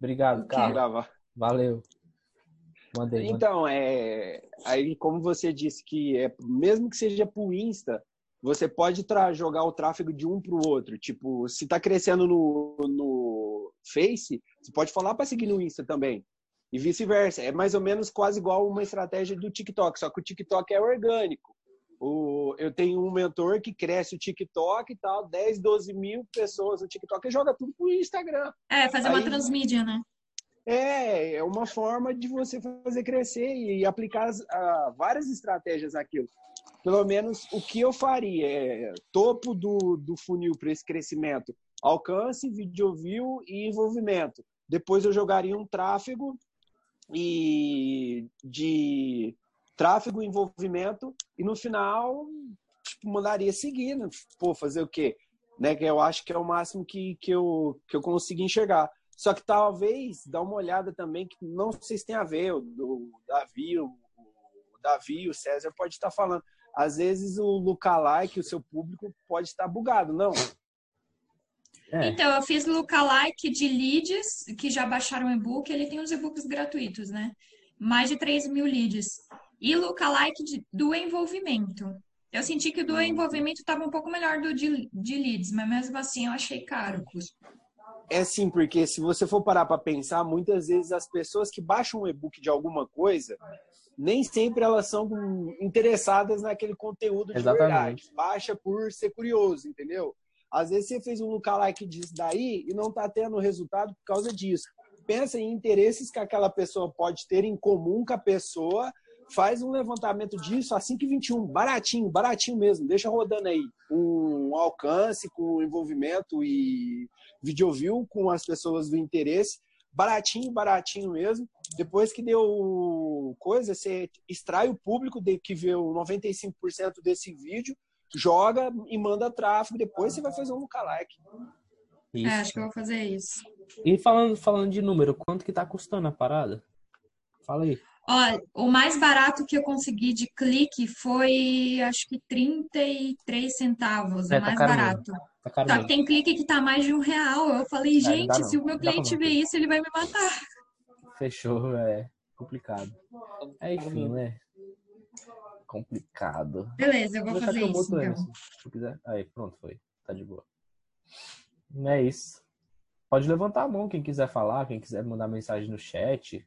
Obrigado, Carlos. Gravar. Valeu. Mandei. mandei. Então, é, aí como você disse que é, mesmo que seja pro Insta, você pode jogar o tráfego de um para o outro. Tipo, se tá crescendo no, no Face, você pode falar para seguir no Insta também. E vice-versa. É mais ou menos quase igual uma estratégia do TikTok, só que o TikTok é orgânico. O, eu tenho um mentor que cresce o TikTok e tal, 10, 12 mil pessoas no TikTok e joga tudo pro Instagram. É, fazer uma Aí- transmídia, né? É, é uma forma de você fazer crescer e aplicar as- várias estratégias naquilo. Pelo menos o que eu faria é topo do, do funil para esse crescimento, alcance, video view e envolvimento. Depois eu jogaria um tráfego e de tráfego, envolvimento e no final tipo, mandaria seguir, né? pô, fazer o quê? Né? Que eu acho que é o máximo que, que, eu, que eu consigo enxergar. Só que talvez dá uma olhada também que não sei se tem a ver, o, o Davi, o, o Davi, o César pode estar falando. Às vezes o lookalike, o seu público pode estar bugado, não? É, Então, eu fiz lookalike de leads que já baixaram o e-book. Ele tem os e-books gratuitos, né? Mais de 3 mil leads. E lookalike de, do envolvimento. Eu senti que o do envolvimento estava um pouco melhor do de, de leads, mas mesmo assim eu achei caro o custo. É sim, porque se você for parar para pensar, muitas vezes as pessoas que baixam um e-book de alguma coisa, nem sempre elas são interessadas naquele conteúdo de Exatamente. verdade. Baixa por ser curioso, entendeu? Às vezes você fez um lookalike disso daí e não tá tendo resultado por causa disso. Pensa em interesses que aquela pessoa pode ter em comum com a pessoa, faz um levantamento disso assim que 21, baratinho, baratinho mesmo, deixa rodando aí um alcance com envolvimento e video view com as pessoas do interesse, baratinho, baratinho mesmo. Depois que deu coisa, você extrai o público de, que vê o 95% desse vídeo, joga e manda tráfego, depois você vai fazer um lookalike. isso. É, acho que eu vou fazer isso. E falando, falando de número, quanto que tá custando a parada? Fala aí. Ó, o mais barato que eu consegui de clique foi, acho que 33 centavos, É, o tá mais caro barato. Tá Só que tem clique que tá mais de um real. Eu falei, dá gente, não. se o meu cliente ver isso, ele vai me matar. Fechou, é complicado. É enfim, né? Complicado. Beleza, eu vou Vou fazer isso, então. Se quiser. Aí, pronto, foi. Tá de boa. É isso. Pode levantar a mão quem quiser falar, quem quiser mandar mensagem no chat.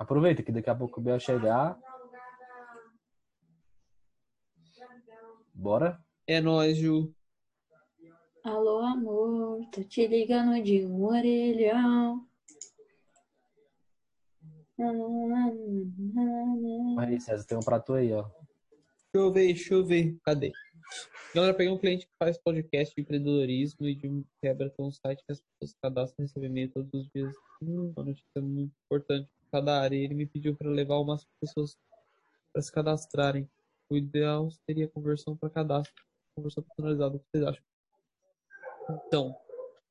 Aproveita que daqui a pouco o Bel chegar. Bora? É nóis, Ju. Alô, amor, tô te ligando de um orelhão. Aí, César, tem um pra tu aí, ó. Deixa eu ver, deixa eu ver. Cadê? Galera, peguei um cliente que faz podcast de empreendedorismo e de quebra tem um site que as pessoas cadastram e recebem e-mail todos os dias. Hum, uma notícia muito importante cada área. Ele me pediu para levar umas pessoas para se cadastrarem. O ideal seria conversão para cadastro. Conversão personalizada. O que vocês acham? Então,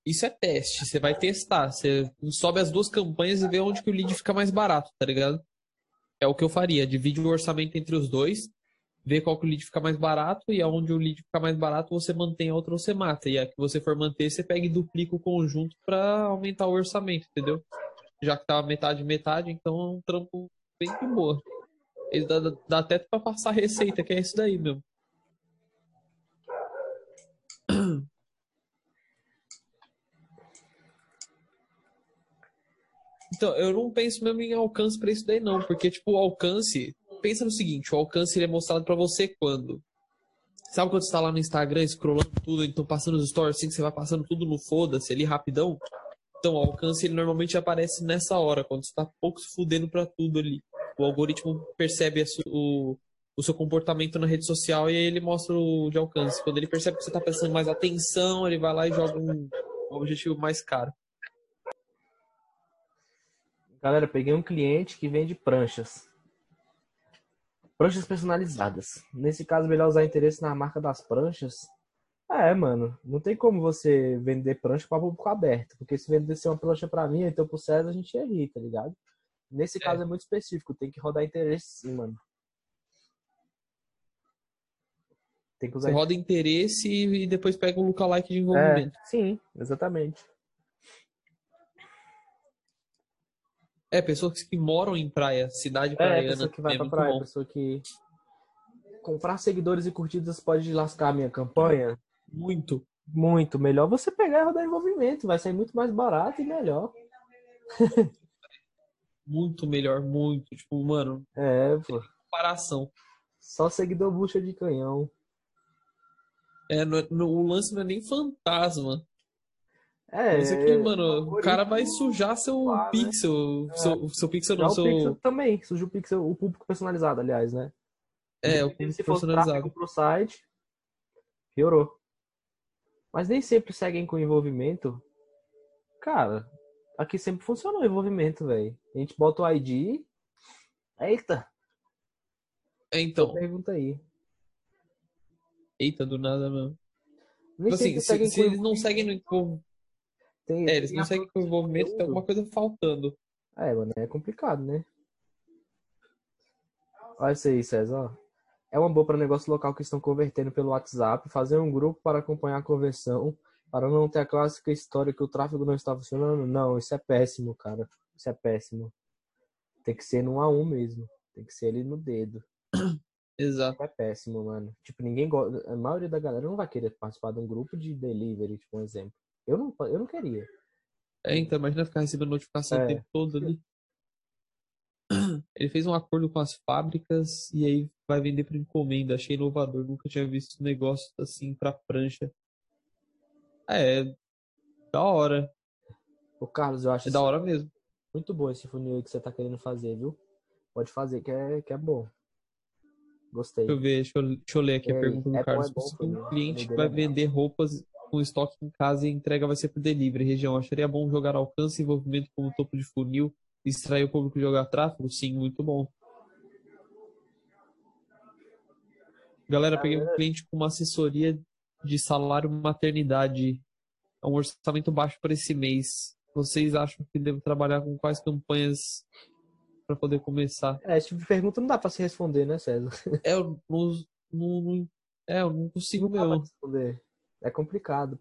isso é teste. Você vai testar. Você sobe as duas campanhas e vê onde que o lead fica mais barato, tá ligado? É o que eu faria. Divide o orçamento entre os dois ver qual que o lead fica mais barato e aonde o lead fica mais barato você mantém a outra ou você mata. E a que você for manter, você pega e duplica o conjunto para aumentar o orçamento, entendeu? Já que tava metade metade, então é um trampo bem de boa. Ele dá, dá até para passar receita, que é isso daí mesmo. Então, eu não penso mesmo em alcance para isso daí não, porque tipo, o alcance pensa no seguinte, o alcance ele é mostrado para você quando? Sabe quando você tá lá no Instagram scrollando tudo, então passando os stories assim, que você vai passando tudo no foda-se ali rapidão? Então, o alcance ele normalmente aparece nessa hora, quando você tá pouco se fudendo pra tudo ali. O algoritmo percebe su- o, o seu comportamento na rede social e aí ele mostra o de alcance. Quando ele percebe que você tá prestando mais atenção, ele vai lá e joga um, um objetivo mais caro. Galera, peguei um cliente que vende pranchas. Pranchas personalizadas. Nesse caso, melhor usar interesse na marca das pranchas. É, mano. Não tem como você vender prancha para público aberto. Porque se vendesse uma prancha para mim, então pro César, a gente ia rir, tá ligado? Nesse caso é muito específico. Tem que rodar interesse sim, mano. Tem que usar Você roda interesse e depois pega um lookalike de É, envolvimento. sim, exatamente. É, pessoas que moram em praia, cidade É, praiana. pessoa que vai é pra praia, bom. pessoa que. Comprar seguidores e curtidas pode lascar a minha campanha. Muito. Muito. Melhor você pegar e rodar envolvimento. Vai sair muito mais barato e melhor. Muito melhor, muito. Tipo, mano, É, pô. comparação. Só seguidor bucha de canhão. É, no, no- o lance não é nem fantasma. É, Isso aqui, mano, o cara vai sujar seu lá, né? pixel. Seu, seu pixel Já não, o seu. Pixel também. Surgiu o Pixel, o público personalizado, aliás, né? É, o Se público for tráfego personalizado. pro site, piorou. Mas nem sempre seguem com envolvimento. Cara, aqui sempre funcionou o envolvimento, velho. A gente bota o ID. Eita, É, então. pergunta aí. Eita, do nada, mano. Nem Tipo assim, sempre se, seguem se com eles não seguem no envolvimento. tem- É, eles não seguem com envolvimento, tem alguma coisa faltando. É, mano, é complicado, né? Olha isso aí, César. É uma boa para negócio local que estão convertendo pelo WhatsApp, fazer um grupo para acompanhar a conversão, para não ter a clássica história que o tráfego não está funcionando. Não, isso é péssimo, cara. Isso é péssimo. Tem que ser no 1 a 1 mesmo. Tem que ser ali no dedo. Exato. É péssimo, mano. Tipo, ninguém gosta. A maioria da galera não vai querer participar de um grupo de delivery, tipo, um exemplo. Eu não, eu não queria. É, então, imagina ficar recebendo notificação É. o tempo todo ali. Ele fez um acordo com as fábricas e aí vai vender por encomenda. Achei inovador, nunca tinha visto um negócio assim pra prancha. É, da hora. Ô, Carlos, eu acho É da hora mesmo. Muito bom esse funil aí que você tá querendo fazer, viu? Pode fazer, que é, que é bom. Gostei. Deixa eu ver, deixa eu, deixa eu ler aqui E a aí, pergunta do é bom, Carlos. é bom, Se Fernando. um O cliente funil vai é bom. vender roupas com estoque em casa e a entrega vai ser por delivery, região, acharia bom jogar alcance e envolvimento como topo de funil extrair o público e jogar tráfego? Sim, muito bom. Galera, peguei um cliente com uma assessoria de salário maternidade. É um orçamento baixo para esse mês. Vocês acham que devo trabalhar com quais campanhas para poder começar? É, esse tipo de pergunta não dá pra se responder, né, César? É, eu não, não- não- é, eu não consigo Não mesmo. responder. É complicado.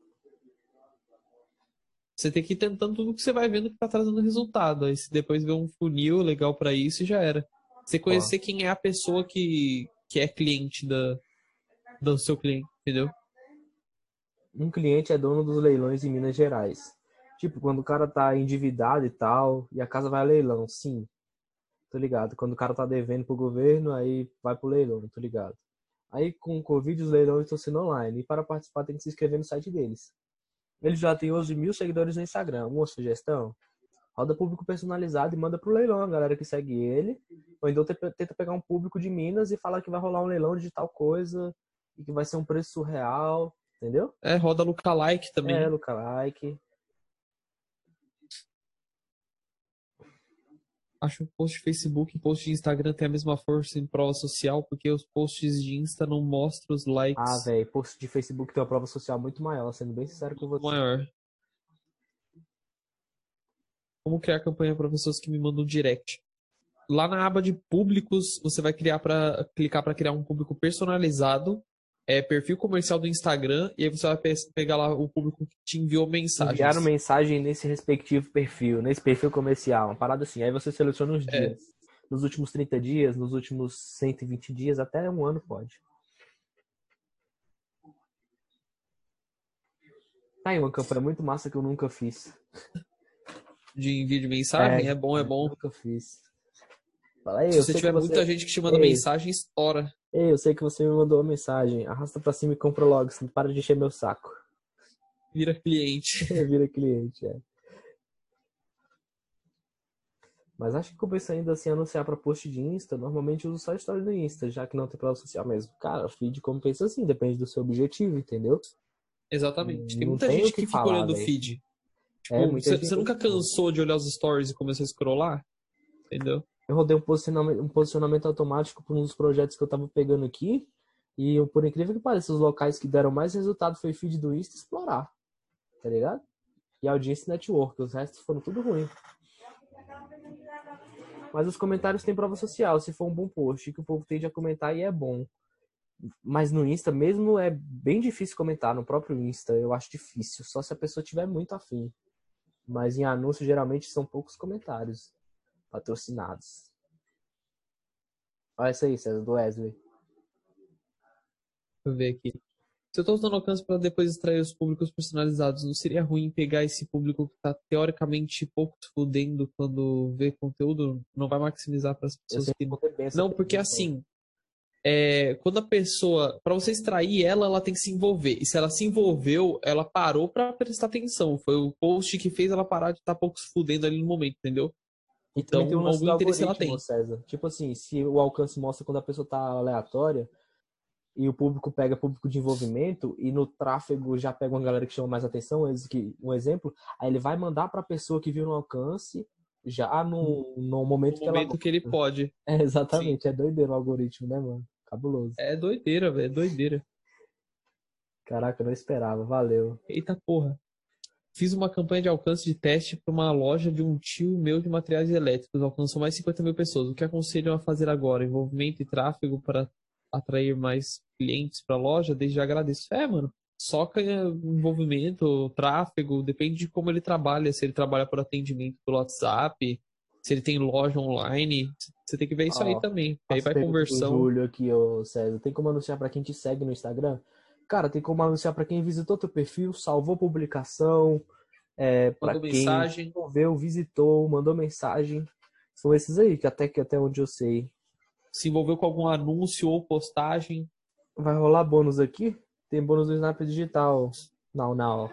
Você tem que ir tentando tudo que você vai vendo que tá trazendo resultado. Aí se depois vê um funil legal para isso, já era. Você conhecer quem é a pessoa que, que é cliente da, do seu cliente, entendeu? Um cliente é dono dos leilões em Minas Gerais. Tipo, quando o cara tá endividado e tal, e a casa vai a leilão, sim. Tô ligado. Quando o cara tá devendo pro governo, aí vai pro leilão, tô ligado. Aí com o Covid os leilões estão sendo online. E para participar tem que se inscrever no site deles. Ele já tem 11 mil seguidores no Instagram. Uma sugestão? Roda público personalizado e manda pro leilão a galera que segue ele. Ou então te- tenta pegar um público de Minas e fala que vai rolar um leilão de tal coisa e que vai ser um preço surreal. Entendeu? É, roda lookalike também. É, lookalike. Acho que post de Facebook e post de Instagram tem a mesma força em prova social, porque os posts de Insta não mostram os likes Ah, velho, post de Facebook tem uma prova social muito maior, sendo bem sincero com você. maior. Como criar campanha para pessoas que me mandam direct? Lá na aba de públicos, você vai criar para clicar para criar um público personalizado, é perfil comercial do Instagram, e aí você vai pe- pegar lá o público que te enviou mensagens. Enviaram mensagem nesse respectivo perfil, nesse perfil comercial, uma parada assim. Aí você seleciona os É. dias. Nos últimos 30 dias, nos últimos 120 dias, até um ano pode. Tá aí uma campanha muito massa que eu nunca fiz. de envio de mensagem, é, bom, é bom. Nunca fiz. Fala aí, Se você tiver você... muita gente que te manda Ei. mensagem, estoura. Ei, eu sei que você me mandou uma mensagem. Arrasta pra cima e compra logo, senão para de encher meu saco. Vira cliente. Vira cliente, é. Mas acho que começa ainda assim a anunciar para post de Insta. Normalmente eu uso só história do Insta, já que não tem prova social mesmo. Cara, feed compensa assim, depende do seu objetivo, entendeu? Exatamente. Tem Não muita tem gente que que fica olhando o velho. feed. Tipo, É, você, gente- você nunca cansou de olhar os stories e começou a scrollar? Entendeu? Eu rodei um posicionamento, um posicionamento automático por um dos projetos que eu tava pegando aqui. E eu, por incrível que pareça, os locais que deram mais resultado foi feed do Insta explorar. Tá ligado? E audiência network. Os restos foram tudo ruim. Mas os comentários têm prova social. Se for um bom post, que o povo tende a comentar e é bom. Mas no Insta mesmo é bem difícil comentar. No próprio Insta eu acho difícil. Só se a pessoa tiver muito afim. Mas em anúncio geralmente são poucos comentários. Patrocinados. Olha isso aí, César, do Wesley. Deixa eu ver aqui. Se eu estou usando alcance para depois extrair os públicos personalizados, não seria ruim pegar esse público que está teoricamente pouco se fudendo quando vê conteúdo? Não vai maximizar para as pessoas que. Não, porque assim, é, quando a pessoa, para você extrair ela, ela tem que se envolver. E se ela se envolveu, ela parou para prestar atenção. Foi o post que fez ela parar de estar tá pouco se fudendo ali no momento, entendeu? Então, um algum interesse ela tem. César. Tipo assim, se o alcance mostra quando a pessoa tá aleatória e o público pega público de envolvimento e no tráfego já pega uma galera que chama mais atenção, um exemplo, aí ele vai mandar para a pessoa que viu no alcance já no, no momento, no que, momento ela... que ele pode. É, exatamente, Sim. é doideira o algoritmo, né, mano? Cabuloso. É doideira, velho, é doideira. Caraca, eu não esperava, valeu. Eita porra. Fiz uma campanha de alcance de teste para uma loja de um tio meu de materiais elétricos. Alcançou mais 50 mil pessoas. O que aconselham a fazer agora? Envolvimento e tráfego para atrair mais clientes para a loja? Desde já agradeço. É, mano. Soca envolvimento, tráfego, depende de como ele trabalha. Se ele trabalha por atendimento pelo WhatsApp, se ele tem loja online. Você tem que ver isso aí também. Aí vai conversão. Júlio aqui, ô César. Tem como anunciar para quem te segue no Instagram? Cara, tem como anunciar para quem visitou teu perfil, salvou publicação, é, para quem mensagem. visitou, mandou mensagem. São esses aí, que até, que até onde eu sei. Se envolveu com algum anúncio ou postagem. Vai rolar bônus aqui? Tem bônus do Snap Digital. Não, não.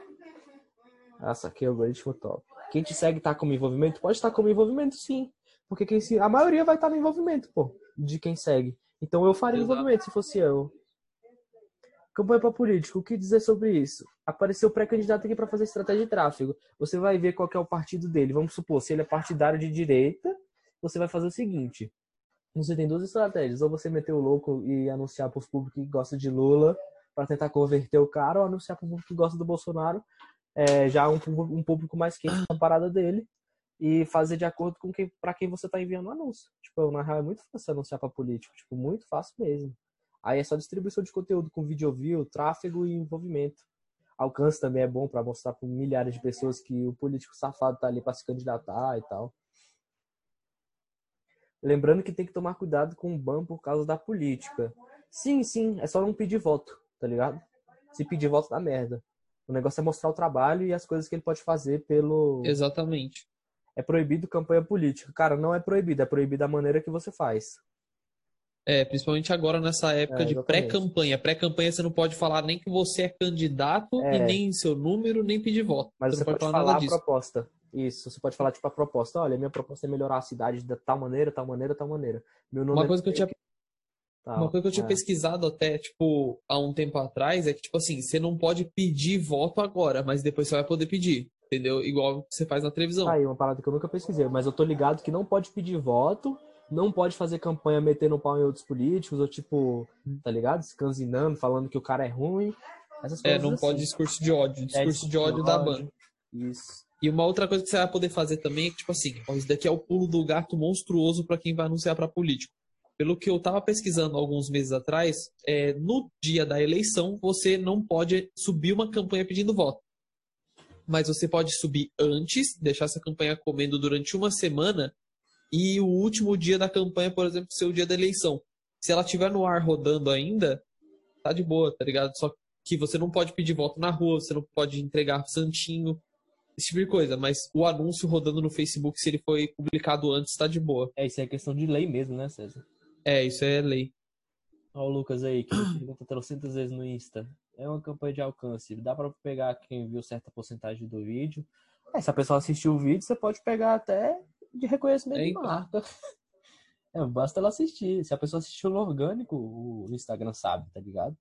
Essa aqui é o algoritmo top. Quem te segue tá com envolvimento? Pode estar com envolvimento, sim. Porque quem se... a maioria vai estar no envolvimento, pô, de quem segue. Então eu faria Exato. envolvimento se fosse eu. Campanha para político, o que dizer sobre isso? Apareceu pré-candidato aqui para fazer estratégia de tráfego. Você vai ver qual é o partido dele. Vamos supor, se ele é partidário de direita, você vai fazer o seguinte: você tem duas estratégias. Ou você meter o louco e anunciar para os públicos que gostam de Lula para tentar converter o cara, ou anunciar para o público que gosta do Bolsonaro, é, já um, um público mais quente na parada dele, e fazer de acordo com quem, para quem você está enviando o anúncio. Tipo, na real é muito fácil anunciar para político, tipo, muito fácil mesmo. Aí é só distribuição de conteúdo com vídeo view, tráfego e envolvimento. Alcance também é bom para mostrar para milhares de pessoas que o político safado tá ali para se candidatar e tal. Lembrando que tem que tomar cuidado com o ban por causa da política. Sim, sim, é só não pedir voto, tá ligado? Se pedir voto dá merda. O negócio é mostrar o trabalho e as coisas que ele pode fazer pelo. Exatamente. É proibido campanha política. Cara, não é proibido, é proibido a maneira que você faz. É, principalmente agora nessa época é, de pré-campanha. Pré-campanha você não pode falar nem que você é candidato é. e nem seu número, nem pedir voto. Mas você, você pode, pode falar, falar a proposta. Isso, você pode falar tipo a proposta. Olha, minha proposta é melhorar a cidade de tal maneira, tal maneira, tal maneira. Meu nome Uma é coisa que eu tinha Uma coisa que eu tinha é. pesquisado até, tipo, há um tempo atrás é que, tipo assim, você não pode pedir voto agora, mas depois você vai poder pedir, entendeu? Igual você faz na televisão. Aí, uma parada que eu nunca pesquisei, mas eu tô ligado que não pode pedir voto não pode fazer campanha metendo pau em outros políticos, ou tipo, tá ligado? Escanzinando, falando que o cara é ruim. Essas é, não assim. pode discurso de ódio. É, discurso é, de ódio, da banda. Isso. E uma outra coisa que você vai poder fazer também é que, tipo assim, ó, isso daqui é o pulo do gato monstruoso para quem vai anunciar para político. Pelo que eu tava pesquisando alguns meses atrás, é, no dia da eleição, você não pode subir uma campanha pedindo voto. Mas você pode subir antes, deixar essa campanha comendo durante uma semana e o último dia da campanha, por exemplo, ser o dia da eleição. Se ela estiver no ar rodando ainda, tá de boa, tá ligado? Só que você não pode pedir voto na rua, você não pode entregar santinho, esse tipo de coisa. Mas o anúncio rodando no Facebook, se ele foi publicado antes, tá de boa. É, isso é questão de lei mesmo, né, César? É, isso é lei. Olha o Lucas aí, que pergunta trocentas vezes no Insta. É uma campanha de alcance. Dá para pegar quem viu certa porcentagem do vídeo. É, se a pessoa assistiu o vídeo, você pode pegar até de reconhecimento é, de marca. É, basta ela assistir. Se a pessoa assistiu no orgânico, o Instagram sabe, tá ligado?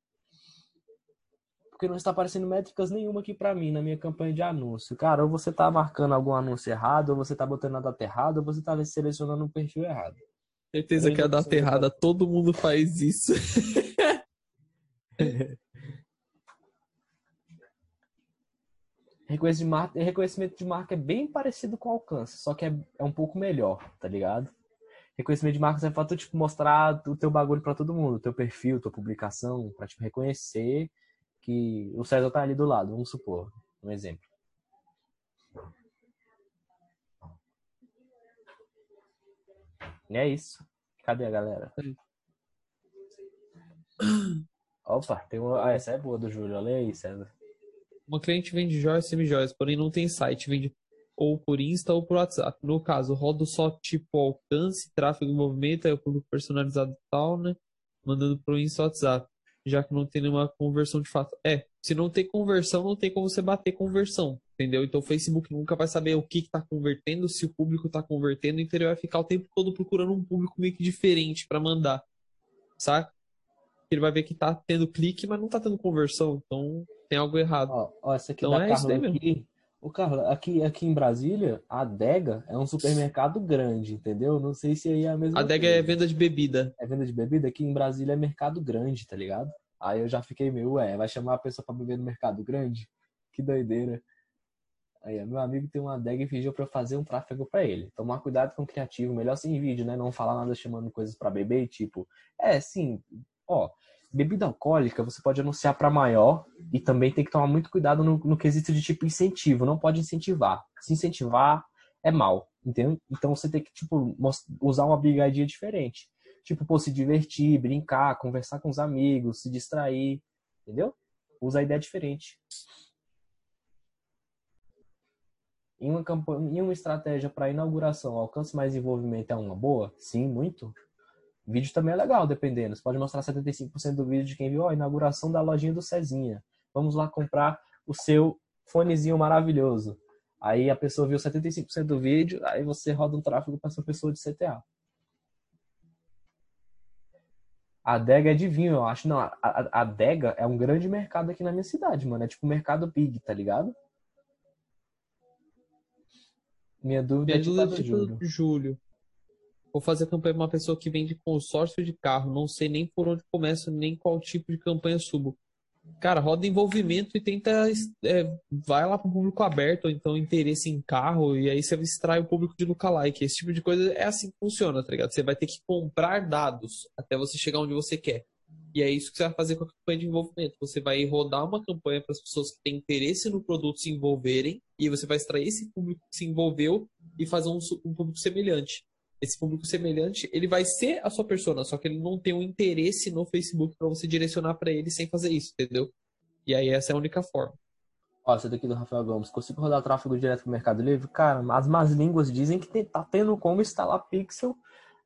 Porque não está aparecendo métricas nenhuma aqui para mim na minha campanha de anúncio. Cara, ou você tá marcando algum anúncio errado, ou você tá botando a data errada, ou você tá selecionando um perfil errado. Certeza que a data errada, todo mundo faz isso. Reconhecimento de, marca, reconhecimento de marca é bem parecido com alcance, só que é, é um pouco melhor, tá ligado? Reconhecimento de marca serve pra tu, tipo, mostrar o teu bagulho para todo mundo, o teu perfil, tua publicação, pra, tipo, reconhecer que o César tá ali do lado, vamos supor, um exemplo. E é isso. Cadê a galera? Opa, tem uma. Ah, essa é boa do Júlio. Olha aí, César. Uma cliente vende joias e semi-joias, porém não tem site, vende ou por Insta ou por WhatsApp. No caso, rodo só tipo alcance, tráfego e movimento, aí o público personalizado e tal, né? Mandando pro Insta ou WhatsApp, já que não tem nenhuma conversão de fato. É, se não tem conversão, não tem como você bater conversão, entendeu? Então o Facebook nunca vai saber o que está convertendo, se o público está convertendo, então ele vai ficar o tempo todo procurando um público meio que diferente para mandar, saca? Ele vai ver que tá tendo clique, mas não tá tendo conversão, então tem algo errado. Ó, ó essa aqui Então da é Carla aqui. O Carla, aqui, aqui em Brasília, a Adega é um supermercado grande, entendeu? Não sei se aí é a mesma A adega é coisa. venda de bebida. É venda de bebida, aqui em Brasília é mercado grande, tá ligado? Aí eu já fiquei meio, ué, vai chamar a pessoa pra beber no mercado grande? Que doideira. Aí, meu amigo tem uma adega e pediu pra eu fazer um tráfego pra ele. Tomar cuidado com o criativo, melhor sem vídeo, né? Não falar nada chamando coisas pra beber, tipo, é, sim, ó, bebida alcoólica você pode anunciar pra maior e também tem que tomar muito cuidado no, no quesito de tipo incentivo, não pode incentivar. Se incentivar é mal, entendeu? Então você tem que, tipo, usar uma brigadinha diferente. Tipo, pô, se divertir, brincar, conversar com os amigos, se distrair, entendeu? Usa a ideia diferente. Em uma, campanha, em uma estratégia para inauguração, alcance mais envolvimento é uma boa? Sim, muito. Vídeo também é legal, dependendo. Você pode mostrar 75% do vídeo de quem viu, ó, inauguração da lojinha do Cezinha. Vamos lá comprar o seu fonezinho maravilhoso. Aí a pessoa viu 75% do vídeo, aí você roda um tráfego para essa pessoa de CTA. A adega é de vinho, eu acho. Não, a, a, a adega é um grande mercado aqui na minha cidade, mano. É tipo o mercado Big, tá ligado? Minha dúvida Minha é tipo dúvida a é do tipo. Júlio. Vou fazer campanha pra uma pessoa que vende consórcio de carro. Não sei nem por onde começo, nem qual tipo de campanha subo. Cara, roda envolvimento e tenta. é, vai lá pro público aberto, ou então interesse em carro, e aí você extrai o público de lookalike. Esse tipo de coisa é assim que funciona, tá ligado? Você vai ter que comprar dados até você chegar onde você quer. E é isso que você vai fazer com a campanha de envolvimento. Você vai rodar uma campanha para as pessoas que têm interesse no produto se envolverem, e você vai extrair esse público que se envolveu e fazer um, um público semelhante. Esse público semelhante, ele vai ser a sua persona, só que ele não tem um interesse no Facebook para você direcionar para ele sem fazer isso, entendeu? E aí essa é a única forma. Ó, essa daqui do Rafael Gomes. Consigo rodar tráfego direto pro Mercado Livre? Cara, as más línguas dizem que tá tendo como instalar pixel.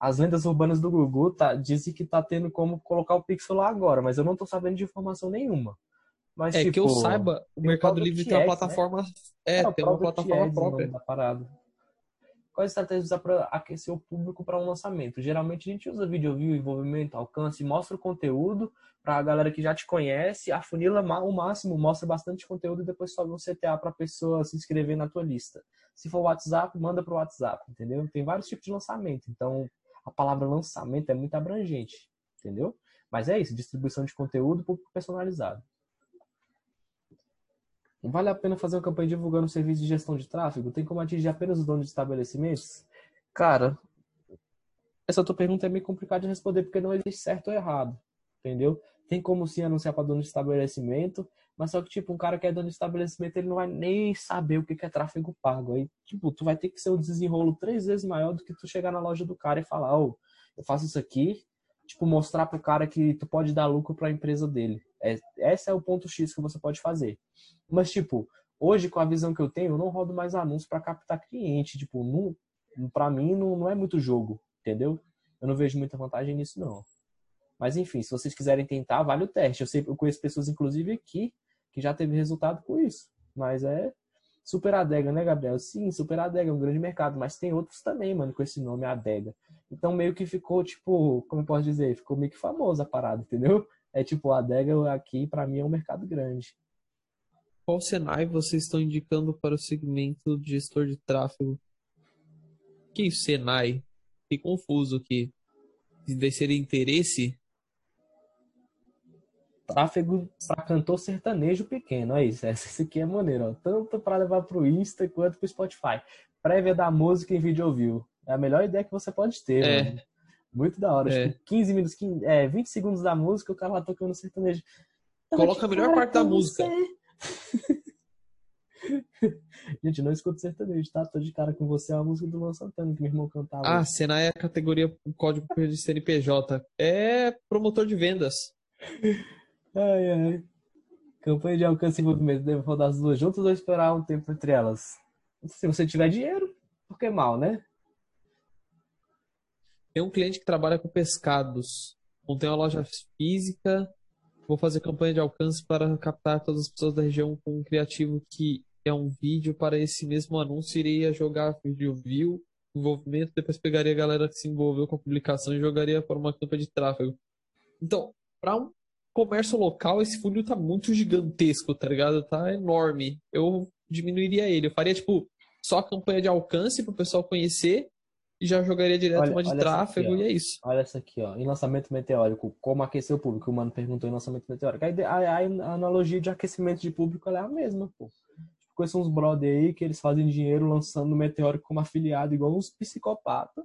As lendas urbanas do Google tá, dizem que tá tendo como colocar o pixel lá agora, mas eu não tô sabendo de informação nenhuma. Mas, É tipo, que eu saiba, o Mercado Livre tem uma né? plataforma, é, o tem uma plataforma própria. da parada. Qual a estratégia usar para aquecer o público para um lançamento? Geralmente a gente usa vídeo view, envolvimento, alcance, mostra o conteúdo para a galera que já te conhece, afunila o máximo, mostra bastante conteúdo e depois sobe um CTA para a pessoa se inscrever na tua lista. Se for WhatsApp, manda para o WhatsApp, entendeu? Tem vários tipos de lançamento, então a palavra lançamento é muito abrangente, entendeu? Mas é isso, distribuição de conteúdo público personalizado. Vale a pena fazer uma campanha divulgando um serviço de gestão de tráfego? Tem como atingir apenas os donos de estabelecimentos? Cara, essa tua pergunta é meio complicada de responder porque não existe certo ou errado, entendeu? Tem como sim anunciar para dono de estabelecimento, mas só que, tipo, um cara que é dono de estabelecimento, ele não vai nem saber o que é tráfego pago. Aí, tipo, tu vai ter que ser um desenrolo três vezes maior do que tu chegar na loja do cara e falar, ô, eu faço isso aqui, tipo, mostrar pro cara que tu pode dar lucro para a empresa dele. É, esse é o ponto X que você pode fazer. Mas, tipo, hoje, com a visão que eu tenho, eu não rodo mais anúncios para captar cliente. Tipo, não, pra mim, não, não é muito jogo, entendeu? Eu não vejo muita vantagem nisso, não. Mas, enfim, se vocês quiserem tentar, vale o teste. Eu, sei, eu conheço pessoas, inclusive, aqui, que já teve resultado com isso. Mas é super adega, né, Gabriel? Sim, super adega é um grande mercado. Mas tem outros também, mano, com esse nome, adega. Então, meio que ficou, tipo, como eu posso dizer? Ficou meio que famosa a parada, entendeu? É tipo, a adega aqui, pra mim, é um mercado grande. Qual Senai vocês estão indicando para o segmento de gestor de tráfego? Que Senai? Fiquei confuso aqui. Deve ser interesse? Tráfego para cantor sertanejo pequeno, é isso. Esse aqui é maneiro, ó. Tanto para levar pro Insta quanto pro Spotify. Prévia da música em vídeo view. É a melhor ideia que você pode ter, É. mano. Muito da hora. É. Tipo, 15 minutos, 15, é, 20 segundos da música, o cara lá tocando sertanejo. Eu Coloca a melhor parte da música. Gente, não escuto sertanejo, tá? Tô de cara com você, é uma música do Luan Santana que meu irmão cantava. Ah, Senai é a categoria código de CNPJ. É promotor de vendas. Ai, ai. Campanha de alcance e movimento. Devo rodar as duas juntas ou esperar um tempo entre elas? Se você tiver dinheiro, por que mal, né? Tem um cliente que trabalha com pescados. Montei uma loja física. Vou fazer campanha de alcance para captar todas as pessoas da região com um criativo que é um vídeo para esse mesmo anúncio. Iria jogar vídeo view, envolvimento, depois pegaria a galera que se envolveu com a publicação e jogaria para uma campanha de tráfego. Então, para um comércio local, esse funil tá muito gigantesco, tá ligado? Tá enorme. Eu diminuiria ele. Eu faria, tipo, só campanha de alcance para o pessoal conhecer e já jogaria direto Olha- uma de tráfego aqui, e é isso. Olha essa aqui, ó. Em lançamento meteórico, como aquecer o público? O mano perguntou em lançamento meteórico. A, ide- a- a analogia de aquecimento de público é a mesma, pô. Conheço uns brother aí que eles fazem dinheiro lançando meteórico como afiliado, igual uns psicopatas,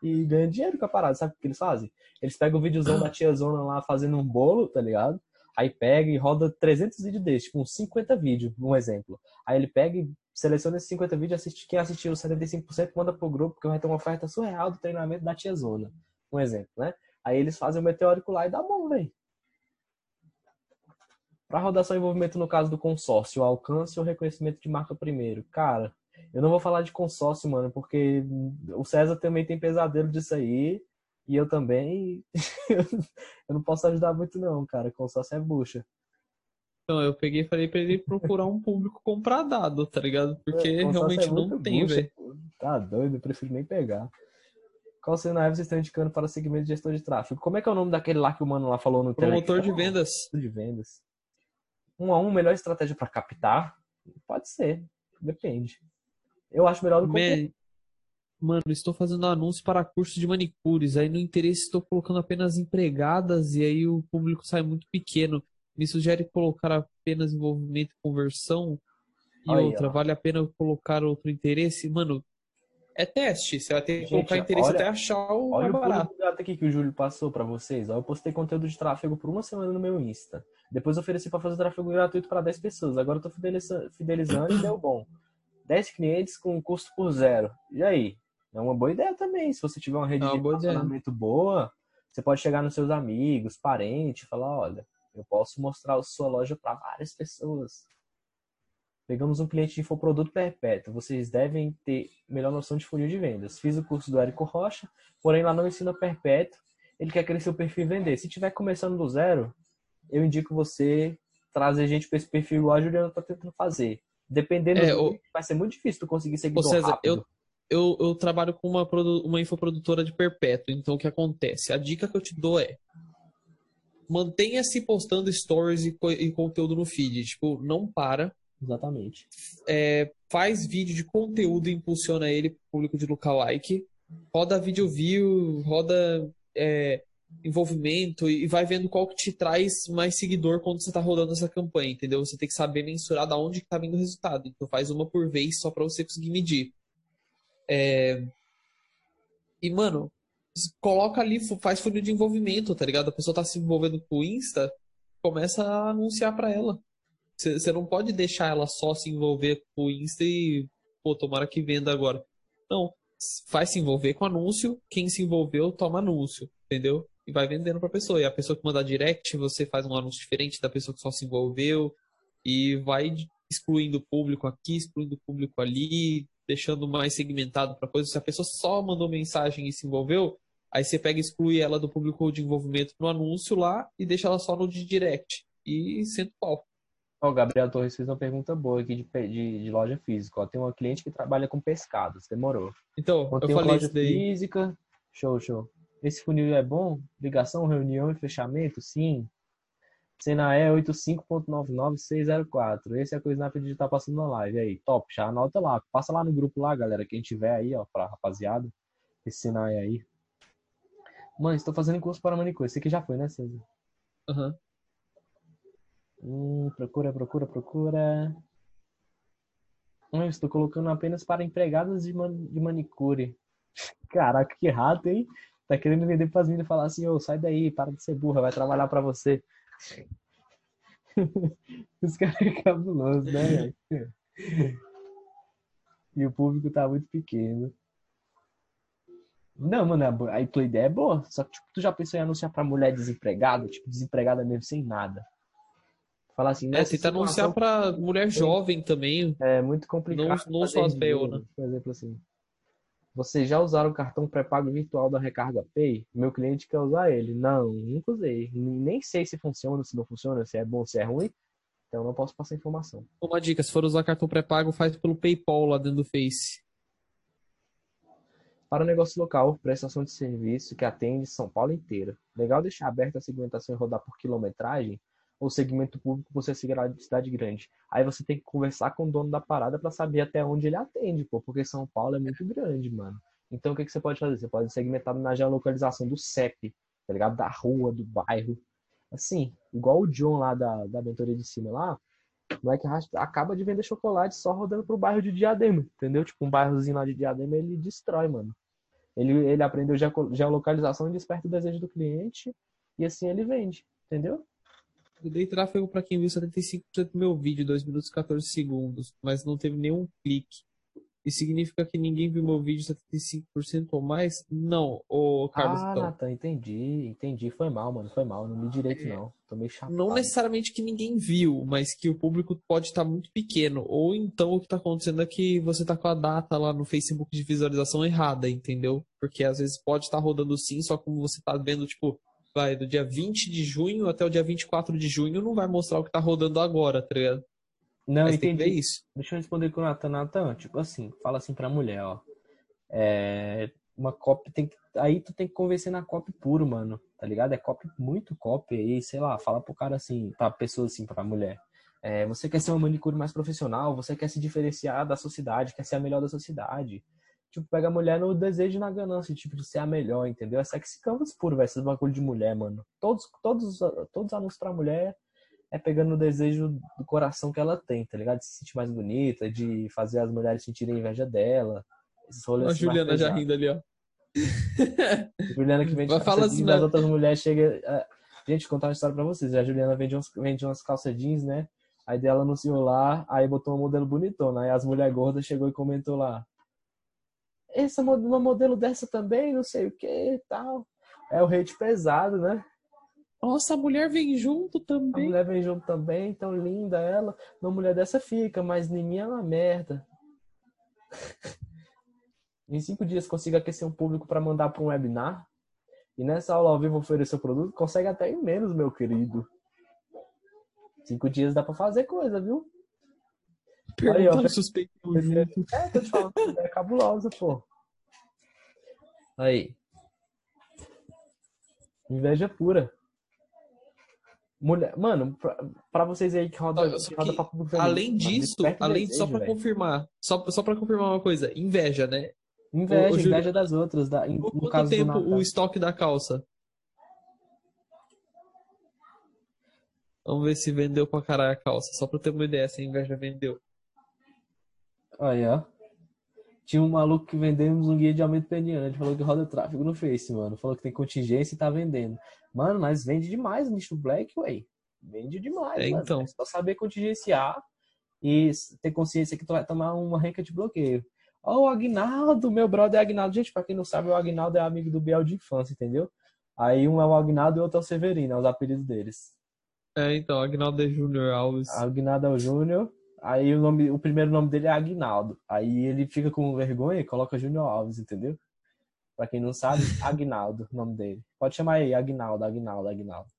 e ganham dinheiro com a parada. Sabe o que eles fazem? Eles pegam o videozão da tia Zona lá fazendo um bolo, tá ligado? Aí pega e roda 300 vídeos desses, tipo uns 50 vídeos, um exemplo. Aí ele pega e seleciona esses 50 vídeos, assiste quem assistiu os 75%, manda pro grupo, que vai ter uma oferta surreal do treinamento da tia Zona. Um exemplo, né? Aí eles fazem o meteórico lá e dá bom, velho. Para rodar só envolvimento no caso do consórcio, alcance ou reconhecimento de marca primeiro. Cara, eu não vou falar de consórcio, mano, porque o César também tem pesadelo disso aí. E eu também. eu não posso ajudar muito, não, cara. Consórcio é bucha. Então, eu peguei e falei pra ele procurar um público comprar dado, tá ligado? Porque Consórcio realmente é não tem, velho. Tá doido, eu prefiro nem pegar. Qual cenário vocês estão indicando para o segmento de gestor de tráfego? Como é que é o nome daquele lá que o mano lá falou no Promotor de Telegram? vendas. de vendas. Um a um, melhor estratégia para captar? Pode ser, depende. Eu acho melhor do que Man- Mano, estou fazendo anúncio para curso de manicures. Aí no interesse estou colocando apenas empregadas e aí o público sai muito pequeno. Me sugere colocar apenas envolvimento e conversão. E outra, vale a pena colocar outro interesse? Mano, é teste. Você vai ter que Gente, colocar interesse olha- até achar o Olha mais o barato. do gato aqui que o Júlio passou para vocês. ó. Eu postei conteúdo de tráfego por uma semana no meu Insta. Depois ofereci para fazer tráfego gratuito para 10 pessoas. Agora eu tô fideliza- fidelizando e deu bom. 10 clientes com custo por zero. E aí? É uma boa ideia também. Se você tiver uma rede É uma de relacionamento boa, você pode chegar nos seus amigos, parentes, falar, olha, eu posso mostrar a sua loja para várias pessoas. Pegamos um cliente de infoproduto perpétuo. Vocês devem ter melhor noção de funil de vendas. Fiz o curso do Érico Rocha, porém lá não ensina perpétuo. Ele quer crescer o perfil e vender. Se tiver começando do zero, eu indico você trazer gente para esse perfil igual a Juliana está tentando fazer. Dependendo É, o- vai ser muito difícil tu conseguir seguidor César, rápido. eu, eu, eu trabalho com uma, uma infoprodutora de perpétuo. Então o que acontece? A dica que eu te dou é mantenha-se postando stories e, co- e conteúdo no feed. Tipo, não para. Exatamente. é, faz vídeo de conteúdo e impulsiona ele pro público de lookalike, roda vídeo view, roda é, envolvimento e vai vendo qual que te traz mais seguidor quando você tá rodando essa campanha, entendeu? Você tem que saber mensurar da onde que tá vindo o resultado. Então faz uma por vez só para você conseguir medir. É, E, mano, coloca ali, faz funil de envolvimento, tá ligado? A pessoa tá se envolvendo com o Insta, começa a anunciar para ela. Você não pode deixar ela só se envolver com o Insta e, pô, tomara que venda agora. Não, faz se envolver com anúncio, quem se envolveu toma anúncio, entendeu? E vai vendendo pra pessoa. E a pessoa que manda direct, você faz um anúncio diferente da pessoa que só se envolveu e vai excluindo o público aqui, excluindo o público ali, deixando mais segmentado pra coisa. Se a pessoa só mandou mensagem e se envolveu, aí você pega e exclui ela do público de envolvimento no anúncio lá e deixa ela só no de direct. E senta o pau. O Gabriel Torres fez uma pergunta boa aqui de, de, de loja física. Ó, tem uma cliente que trabalha com pescados. Demorou. Então, eu falei loja isso daí. física, show, show. Esse funil é bom? Ligação, reunião e fechamento? Sim. Senae 85.99604. Esse é a coisa que tá passando na live. Aí, top, já anota lá. Passa lá no grupo lá, galera. Quem tiver aí, ó, pra rapaziada. Esse Senae aí. Mano, estou fazendo curso para manicure. Esse aqui já foi, né, César? Aham. Hum, procura, procura, procura. Hum, estou colocando apenas para empregadas de, man- de manicure. Caraca, que rato, hein? Tá querendo vender para as meninas e falar assim, ô, sai daí, para de ser burra, vai trabalhar para você. Os caras é cabuloso, né, e o público tá muito pequeno. Não, mano, a tua ideia é boa. Só que, tipo, tu já pensou em anunciar pra mulher desempregada? Tipo, desempregada mesmo, sem nada. Falar assim, É, tentar anunciar pra mulher jovem também. É muito complicado. Não- não só as beonas. Por exemplo, assim. Vocês já usaram o cartão pré-pago virtual da Recarga Pay? Meu cliente quer usar ele. Não, nunca usei. Nem sei se funciona, se não funciona, se é bom, se é ruim. Então não posso passar informação. Uma dica, se for usar cartão pré-pago, faz pelo PayPal lá dentro do Face. Para negócio local, prestação de serviço que atende São Paulo inteira. Legal deixar aberta a segmentação e rodar por quilometragem ou segmento público você de cidade grande. Aí você tem que conversar com o dono da parada para saber até onde ele atende, pô, porque São Paulo é muito grande, mano. Então o que, que você pode fazer? Você pode segmentar na geolocalização do CEP, tá ligado? Da rua, do bairro. Assim, igual o John lá da, da mentoria de cima lá, o moleque raspa- acaba de vender chocolate só rodando pro bairro de Diadema, entendeu? Tipo, um bairrozinho lá de Diadema ele destrói, mano. Ele, ele aprendeu geolocalização e desperta o desejo do cliente e assim ele vende, entendeu? Eu dei tráfego pra quem viu 75% do meu vídeo, 2 minutos e 14 segundos, mas não teve nenhum clique. Isso significa que ninguém viu meu vídeo 75% ou mais? Não, ô Carlos. ah, então. Nathan, entendi, entendi. Foi mal, mano, foi mal. Não li direito, não. Tô meio chapado. Não necessariamente que ninguém viu, mas que o público pode estar muito pequeno. Ou então o que está acontecendo é que você está com a data lá no Facebook de visualização errada, entendeu? Porque às vezes pode estar rodando sim, só como você está vendo, tipo, vai do dia 20 de junho até o dia 24 de junho, não vai mostrar o que está rodando agora, tá ligado? Não, Mas tem entendi. isso. Deixa eu responder com o Nathan. Nathan, tipo assim, fala assim pra mulher, ó. É, uma copy tem que. Aí tu tem que convencer na copy puro, mano. Tá ligado? É copy, muito copy aí, sei lá, fala pro cara assim, pra pessoa assim, pra mulher. É, você quer ser uma manicure mais profissional, você quer se diferenciar da sociedade, quer ser a melhor da sociedade. Tipo, pega a mulher no desejo e na ganância, tipo, de ser a melhor, entendeu? É sexy canvas puro, velho, esses bagulho de mulher, mano. Todos, todos, todos os anúncios pra mulher é pegando no desejo do coração que ela tem, tá ligado? De se sentir mais bonita, de fazer as mulheres sentirem inveja dela. Ó, a Juliana já rindo ali, ó. Juliana que vende calça jeans, assim, as né? outras mulheres chegam. é, Gente, contar uma história pra vocês. A Juliana vende, uns, vende umas calças jeans, né? Aí dela anunciou lá, aí botou uma modelo bonitona. Aí as mulheres gordas chegou e comentou lá. Essa uma modelo dessa também, não sei o que e tal. É o hate pesado, né? Nossa, a mulher vem junto A também. mulher vem junto também, tão linda ela. Uma mulher dessa fica, mas em mim é uma merda. em cinco dias consigo aquecer um público para mandar para um webinar. E nessa aula ao vivo oferecer o produto, consegue até em menos, meu querido. Cinco dias dá para fazer coisa, viu? Aí, ó, Perguntando suspeito. É, tô te falando, é cabulosa, pô. Aí. Inveja pura. Mulher, mano, pra, pra vocês aí que roda, Só- só que roda pra feminino, Além mano, disso, o além só desejo, pra velho. confirmar, só, só para confirmar uma coisa, inveja, né? Inveja, ô, Júlio, inveja das outras. Da, em- Por quanto tempo o estoque da calça? Vamos ver se vendeu pra caralho a calça. Só pra ter uma ideia se a inveja vendeu. Aí, ó. Tinha um maluco que vendemos um guia de aumento peniano. Ele falou que roda tráfego no Face, mano. Falou que tem contingência e tá vendendo. Mano, mas vende demais o nicho black, ué. Vende demais, É, mano. então. É só saber contingenciar e ter consciência que tu vai tomar uma renca de bloqueio. Ó, o Agnaldo, meu brother é Agnaldo. Gente, pra quem não sabe, o Agnaldo é amigo do Biel de infância, entendeu? Aí um é o Agnaldo e o outro é o Severino, é os apelidos deles. É, então, Agnaldo Júnior Alves. Agnaldo é o Júnior. Aí o nome, o primeiro nome dele é Agnaldo. Aí ele fica com vergonha e coloca Júnior Alves, entendeu? Pra quem não sabe, Agnaldo, o nome dele. Pode chamar aí, Agnaldo, Agnaldo, Agnaldo.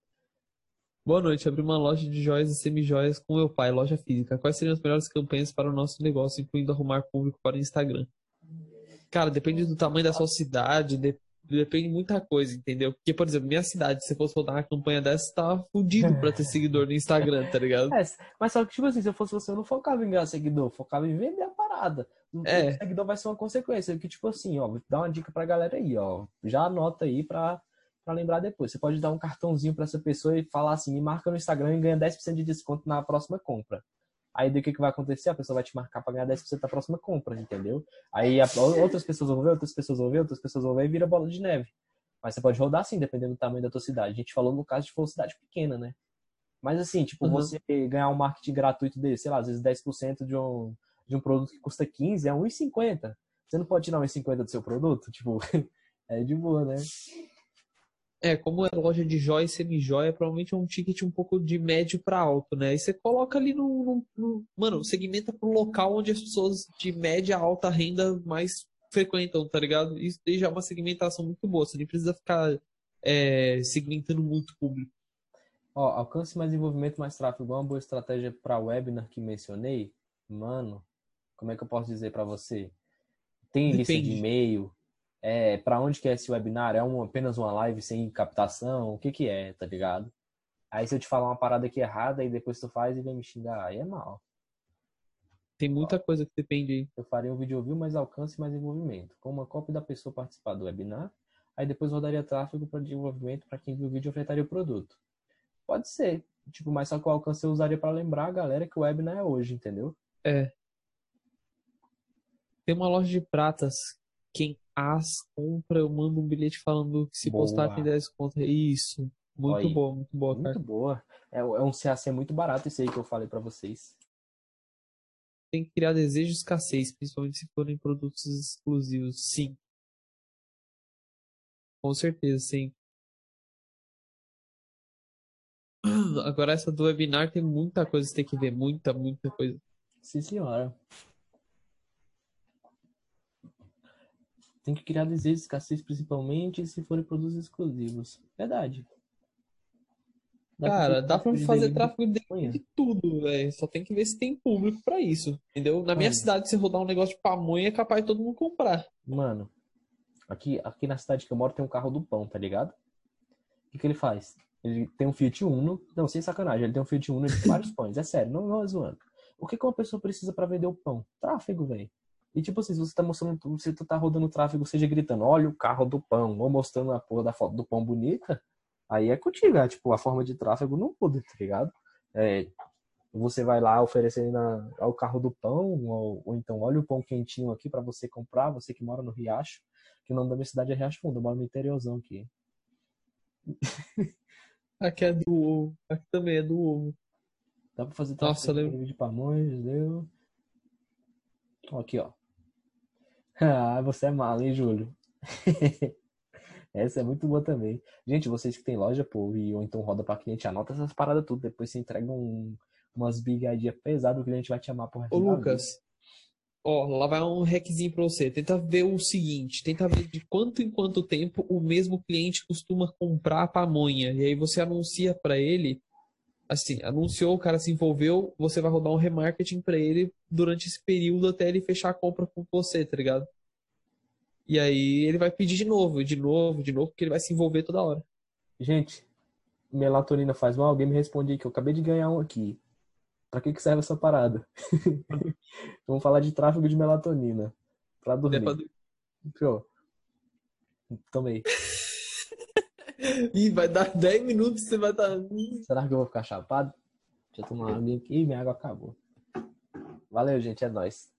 Boa noite. Abri uma loja de joias e semijoias com meu pai, loja física. Quais seriam as melhores campanhas para o nosso negócio, incluindo arrumar público para o Instagram? Cara, depende do tamanho da sua cidade, de- depende de muita coisa, entendeu? Porque, por exemplo, minha cidade, se fosse rodar uma campanha dessa, tava fudido pra ter seguidor no Instagram, tá ligado? É, mas só que, tipo assim, se eu fosse você, eu não focava em ganhar seguidor, focava em vender a parada. O É. seguidor vai ser uma consequência. Que, tipo assim, ó, vou dar uma dica pra galera aí, ó. Já anota aí pra, pra lembrar depois. Você pode dar um cartãozinho pra essa pessoa e falar assim, me marca no Instagram e ganha 10% de desconto na próxima compra. Aí do que, que vai acontecer? A pessoa vai te marcar pra ganhar 10% da próxima compra, entendeu? Aí a- outras pessoas vão ver, outras pessoas vão ver, outras pessoas vão ver e vira bola de neve. Mas você pode rodar assim, dependendo do tamanho da tua cidade. A gente falou no caso de for cidade pequena, né? Mas assim, tipo, Uhum. você ganhar um marketing gratuito desse, sei lá, às vezes 10% de um, de um produto que custa 15 a 1,50. Você não pode tirar 1,50 do seu produto? Tipo, é de boa, né? É, como é loja de joia e semi-joia, provavelmente é um ticket um pouco de médio para alto, né? E você coloca ali no, no, no, Mano, segmenta pro local onde as pessoas de média a alta renda mais frequentam, tá ligado? Isso daí já é uma segmentação muito boa. Você nem precisa ficar é, segmentando muito público. Ó, alcance mais envolvimento, mais tráfego. Uma boa estratégia para webinar que mencionei, mano, como é que eu posso dizer para você? Tem lista de e-mail, é, para onde que é esse webinar? É um, apenas uma live sem captação? O que que é, tá ligado? Aí se eu te falar uma parada aqui errada e depois tu faz e vem me xingar, aí é mal. Tem muita coisa que depende aí. Eu faria um vídeo view mais alcance mais envolvimento, com uma cópia da pessoa participar do webinar, aí depois rodaria tráfego para desenvolvimento para quem viu o vídeo ofertaria o produto. Pode ser, tipo, mas só que o alcance eu usaria para lembrar a galera que o webinar é hoje, entendeu? É. Tem uma loja de pratas quem as compra, eu mando um bilhete falando que se boa. postar tem 10 conto. Isso. Muito Oi. boa, muito boa, cara. Muito boa. É, é um CAC muito barato esse aí que eu falei para vocês. Tem que criar desejo de escassez, principalmente se forem produtos exclusivos. Sim. Com certeza, sim. Agora essa do webinar tem muita coisa que tem que ver. Muita, muita coisa. Sim, senhora. Tem que criar desejos de escassez principalmente se forem produtos exclusivos. Verdade. Dá Cara, dá pra fazer tráfego de, de tudo, velho. Só tem que ver se tem público para isso. Entendeu? Na minha cidade, se rodar um negócio de pamonha, é capaz de todo mundo comprar. Mano, aqui, aqui na cidade que eu moro tem um carro do pão, tá ligado? O que, que ele faz? Ele tem um Fiat Uno. Não, sem sacanagem, ele tem um Fiat Uno de vários pães. É sério, não, não é zoando. O que, que uma pessoa precisa para vender o pão? Tráfego, velho. E tipo assim, se você tá mostrando, se tu tá rodando tráfego, seja gritando, olha o carro do pão, ou mostrando a porra da foto do pão bonita, aí é contigo, é, tipo, a forma de tráfego não muda, tá ligado? É, você vai lá oferecendo a, o carro do pão, ou, ou, então olha o pão quentinho aqui para você comprar, você que mora no Riacho, que o nome da minha cidade é Riacho Fundo, eu moro no interiorzão aqui. aqui é do ovo, aqui também é do ovo. Dá pra fazer Nossa, de pamonhas, deu. Aqui, ó. Ah, você é malo, hein, Júlio? Essa é muito boa também. Gente, vocês que tem loja, pô, e, ou então roda pra cliente, anota essas paradas tudo. Depois você entrega um, umas big idea pesadas, o cliente vai te amar por Ô, Lucas, ó, lá vai um hackzinho pra você. Tenta ver o seguinte, tenta ver de quanto em quanto tempo o mesmo cliente costuma comprar a pamonha. E aí você anuncia para ele assim, anunciou, o cara se envolveu, você vai rodar um remarketing para ele durante esse período até ele fechar a compra com você, tá ligado? E aí ele vai pedir de novo, de novo, de novo, porque ele vai se envolver toda hora. Gente, melatonina faz mal? Alguém me responde que eu acabei de ganhar um aqui. Pra que, que serve essa parada? Vamos falar de tráfego de melatonina. Pra dormir. É pra... Tomei. Ih, vai dar 10 minutos você vai estar. Tá... Será que eu vou ficar chapado? Deixa eu tomar uma água aqui e minha água acabou. Valeu, gente. É nóis.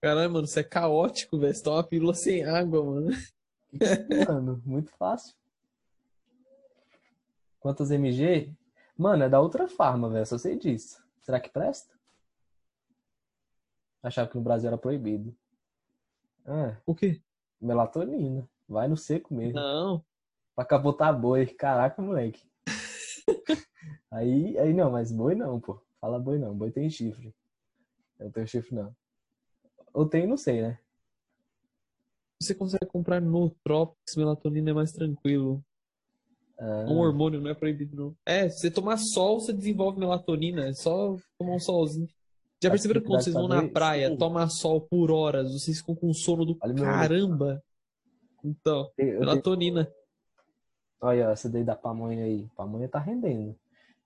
Caralho, mano, você é caótico, velho. Você toma uma pílula sem água, mano. Mano, muito fácil. Quantas MG? Mano, é da outra farma, velho. Só sei disso. Será que presta? Achava que no Brasil era proibido. Ah, o quê? Melatonina. Vai no seco mesmo. Não. Pra capotar boi. Caraca, moleque. aí, aí não, mas boi não, pô. Fala boi não. Boi tem chifre. Eu tenho chifre não. Ou tem, não sei, né? Você consegue comprar no Tropics, melatonina é mais tranquilo. Ah. Um hormônio não é proibido, não. É, se você tomar sol, você desenvolve melatonina. É só tomar um solzinho. Já perceberam que quando vocês vão na praia, tomar sol por horas, vocês ficam com sono do Olha caramba? Então, eu melatonina. Tenho... Olha, essa daí da pamonha aí. Pamonha tá rendendo.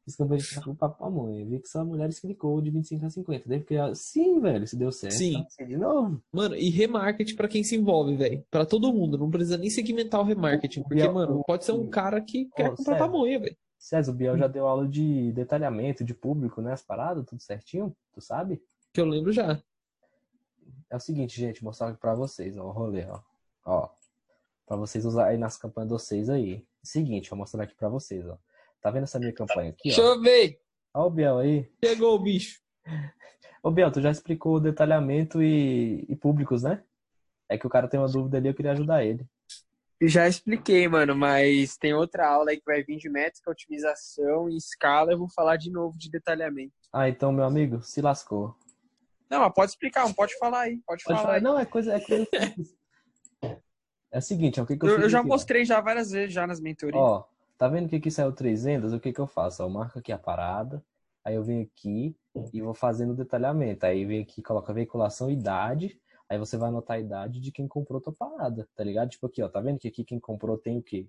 Fiz campanha de pra pamonha. Vi que só a mulher explicou de 25 a 50. Deve criar. Sim, velho, se deu certo. Sim. Tá de novo. Mano, e remarketing pra quem se envolve, velho. Pra todo mundo. Não precisa nem segmentar o remarketing. Porque, Biel, mano, pode ser um cara que quer oh, comprar César, pamonha, velho. César, o Biel já deu aula de detalhamento de público, né? As paradas, tudo certinho. Tu sabe? Que eu lembro já. É o seguinte, gente, mostrar aqui pra vocês, ó, o rolê, ó. Ó, para vocês usar aí nas campanhas de vocês aí. Seguinte, vou mostrar aqui para vocês, ó. Tá vendo essa minha campanha aqui, Deixa ó? eu ver. Olha o Biel aí. Chegou o bicho. Ô, Biel, tu já explicou o detalhamento e, e públicos, né? É que o cara tem uma dúvida ali, eu queria ajudar ele. Já expliquei, mano, mas tem outra aula aí que vai vir de métrica, otimização e escala. Eu vou falar de novo de detalhamento. Ah, então, meu amigo, se lascou. Não, mas pode explicar, pode falar aí. Pode, Pode falar. falar, aí. não, é coisa, é coisa simples. É o seguinte, ó, o que, que eu, Eu, eu já aqui, ó? mostrei já várias vezes já nas mentorias. Ó, tá vendo que aqui saiu três vendas? O que que eu faço? Eu marco aqui a parada, aí eu venho aqui e vou fazendo o detalhamento. Aí vem aqui, coloca veiculação, idade, aí você vai anotar a idade de quem comprou tua parada, tá ligado? Tipo aqui, ó, tá vendo que aqui quem comprou tem o quê?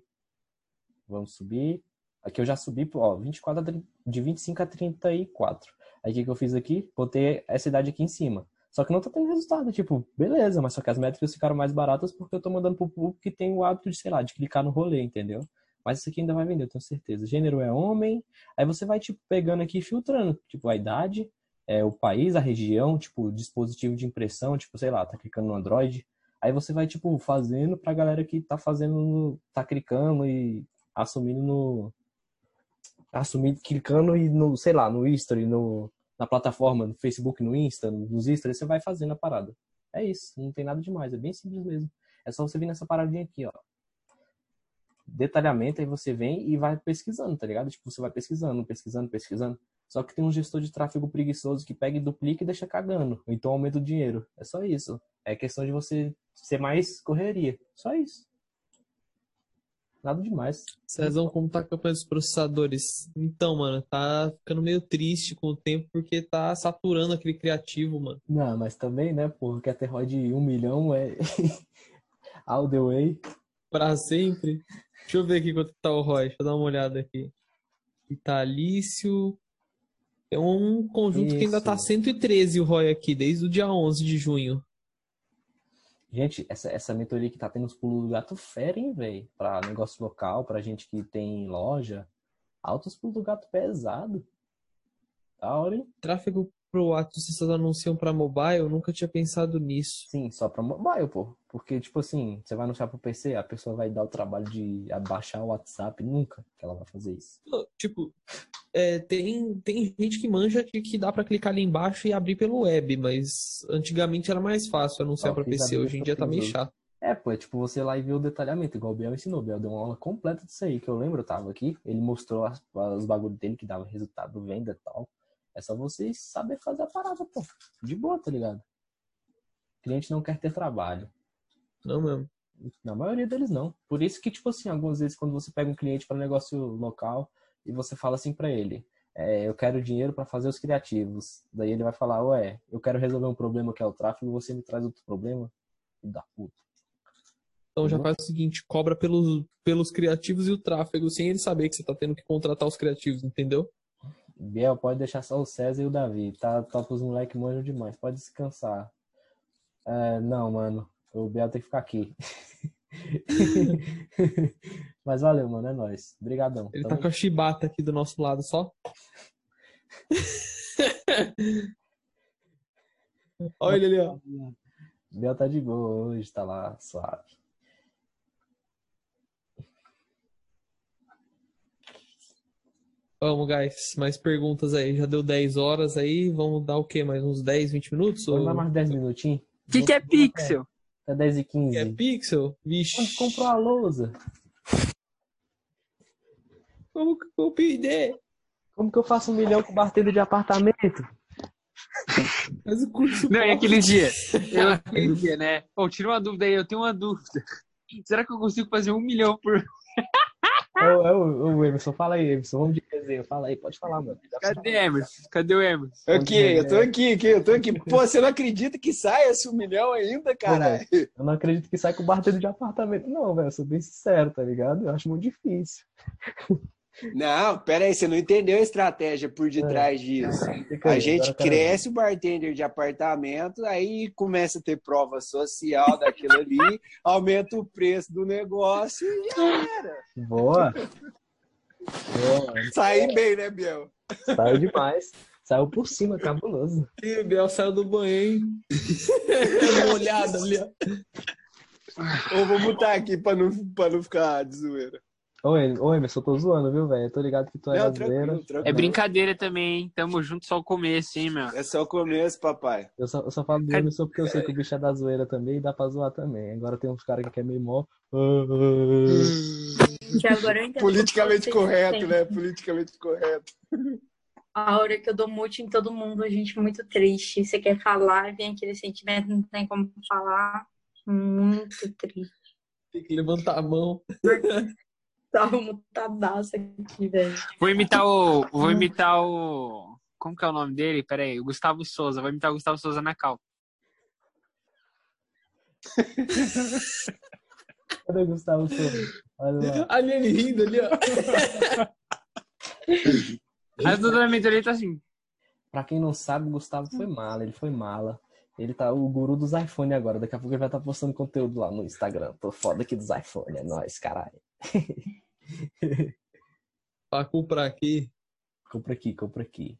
Vamos subir. Aqui eu já subi, ó, 24 a 30 de 25 a 34. Aí o que que eu fiz aqui? Botei essa idade aqui em cima. Só que não tá tendo resultado, tipo, beleza, mas só que as métricas ficaram mais baratas porque eu tô mandando pro público que tem o hábito de, sei lá, de clicar no rolê, entendeu? Mas isso aqui ainda vai vender, eu tenho certeza. Gênero é homem, aí você vai, tipo, pegando aqui e filtrando, tipo, a idade, é, o país, a região, tipo, dispositivo de impressão, tipo, sei lá, tá clicando no Android. Aí você vai, tipo, fazendo pra galera que tá fazendo, tá clicando e assumindo no. Assumindo, clicando e no, sei lá, no history, no, na plataforma, no Facebook, no Insta, nos stories, você vai fazendo a parada. É isso, não tem nada demais, é bem simples mesmo. É só você vir nessa paradinha aqui, ó. Detalhamento, aí você vem e vai pesquisando, tá ligado? Tipo, você vai pesquisando, pesquisando, pesquisando. Só que tem um gestor de tráfego preguiçoso que pega e duplica e deixa cagando. Então aumenta o dinheiro. É só isso. É questão de você ser mais correria. Só isso. Nada demais. Cezão, como tá a campanha dos processadores? Então, mano, tá ficando meio triste com o tempo porque tá saturando aquele criativo, mano. Não, mas também, né, porra, quer ter ROI de um milhão é all the way. Pra sempre. Deixa eu ver aqui quanto tá o ROI. Deixa eu dar uma olhada aqui. Vitalício. É um conjunto que ainda tá Isso. 113 o ROI aqui, desde o dia 11 de junho. Gente, essa, essa mentoria que tá tendo os pulos do gato fera, hein, velho? Pra negócio local, pra gente que tem loja. Altos pulos do gato pesado. Da hora, hein? Tráfego pro vocês anunciam pra mobile? Eu nunca tinha pensado nisso. Sim, só pra mobile, pô. Porque, tipo assim, você vai anunciar pro PC, a pessoa vai dar o trabalho de abaixar o WhatsApp. Nunca que ela vai fazer isso. Tipo, é, tem, tem gente que manja de que dá pra clicar ali embaixo e abrir pelo web, mas antigamente era mais fácil anunciar fiz PC, hoje em dia tá meio chato. É, pô, é tipo você lá e ver o detalhamento, igual o Biel ensinou. O Biel deu uma aula completa disso aí, que eu lembro, eu tava aqui. Ele mostrou as- os bagulhos dele que dava resultado, venda e tal. É só vocês saber fazer a parada, pô. De boa, tá ligado? O cliente não quer ter trabalho. Não mesmo. Na maioria deles não. Por isso que, tipo assim, algumas vezes quando você pega um cliente para negócio local e você fala assim para ele, é, eu quero dinheiro para fazer os criativos. Daí ele vai falar, ué, eu quero resolver um problema que é o tráfego, você me traz outro problema? Da puta. Então já Uhum. faz o seguinte, cobra pelos, pelos criativos e o tráfego, sem ele saber que você tá tendo que contratar os criativos, entendeu? Biel, pode deixar só o César e o Davi. Tá top os moleques manjam demais. Pode descansar. É, não, mano. O Biel tem que ficar aqui. Mas valeu, mano. É nóis. Obrigadão. Ele Tamo tá com a chibata aqui do nosso lado só. Olha ele ali, ó. Biel tá de boa hoje, tá lá, suave. Vamos, guys. Mais perguntas aí. Já deu 10 horas aí. Vamos dar o quê? Mais uns 10, 20 minutos? Vamos Ou... dar mais 10 minutinhos? O que, que é pixel? Até 10 e 15. É pixel? Quando Vixe. comprou a lousa? Como que eu perder? Como que eu faço um milhão com barteiro de apartamento? Faz o curso. Não, e aquele dia? Eu, aquele dia, né? Pô, tira uma dúvida aí, eu tenho uma dúvida. Será que eu consigo fazer um milhão por. É o, é o, o Emerson, fala aí, Emerson. Vamos de resenha. Fala aí, pode falar, mano. Cadê Emerson? Cadê o Emerson? Aqui, eu tô aqui, aqui, eu tô aqui. Pô, você não acredita que sai esse um milhão ainda, caralho? Eu não acredito que sai com barteiro de apartamento, não, velho. Eu sou bem sincero, tá ligado? Eu acho muito difícil. Não, pera aí, você não entendeu a estratégia por detrás disso. Fica A aí, gente eu cresce o bartender de apartamento, aí começa a ter prova social daquilo ali, aumenta o preço do negócio e já era. Boa. Boa. Saí bem, né, Biel? Saiu demais. Saiu por cima, cabuloso. Ih, o Biel saiu do banho, hein? Olhada ali, ó. Ou vou botar aqui pra não, pra não ficar de zoeira. Ô, Em- ô, Emerson, eu tô zoando, viu, velho? Eu tô ligado que tu é Não, brasileira. tranquilo, tranquilo. É brincadeira também, hein? Tamo junto só o começo, hein, meu? É só o começo, papai. Eu só, eu só falo do Cara- Emerson porque eu sei que o bicho é da zoeira também e dá pra zoar também. Agora tem uns caras que é meio mó. Que agora eu entendo Politicamente porque vocês correto, têm né? Politicamente correto. A hora que eu dou mute em todo mundo, a gente muito triste. Você quer falar, vem aquele sentimento, não tem como falar. Muito triste. Tem que levantar a mão. Tava mutadaço aqui, velho. Vou imitar o. Vou imitar o. Como que é o nome dele? Pera aí, o Gustavo Souza. Vou imitar o Gustavo Souza na cal. Cadê o Gustavo Souza? Olha lá. Ali ele rindo ali, ó. Aí o Dudu Mentoria tá assim. Pra quem não sabe, o Gustavo foi mala, ele foi mala. Ele tá o guru dos iPhone agora. Daqui a pouco ele vai estar postando conteúdo lá no Instagram. Tô foda aqui dos iPhone, é nóis, caralho. Pra comprar aqui. Compra aqui, compra aqui.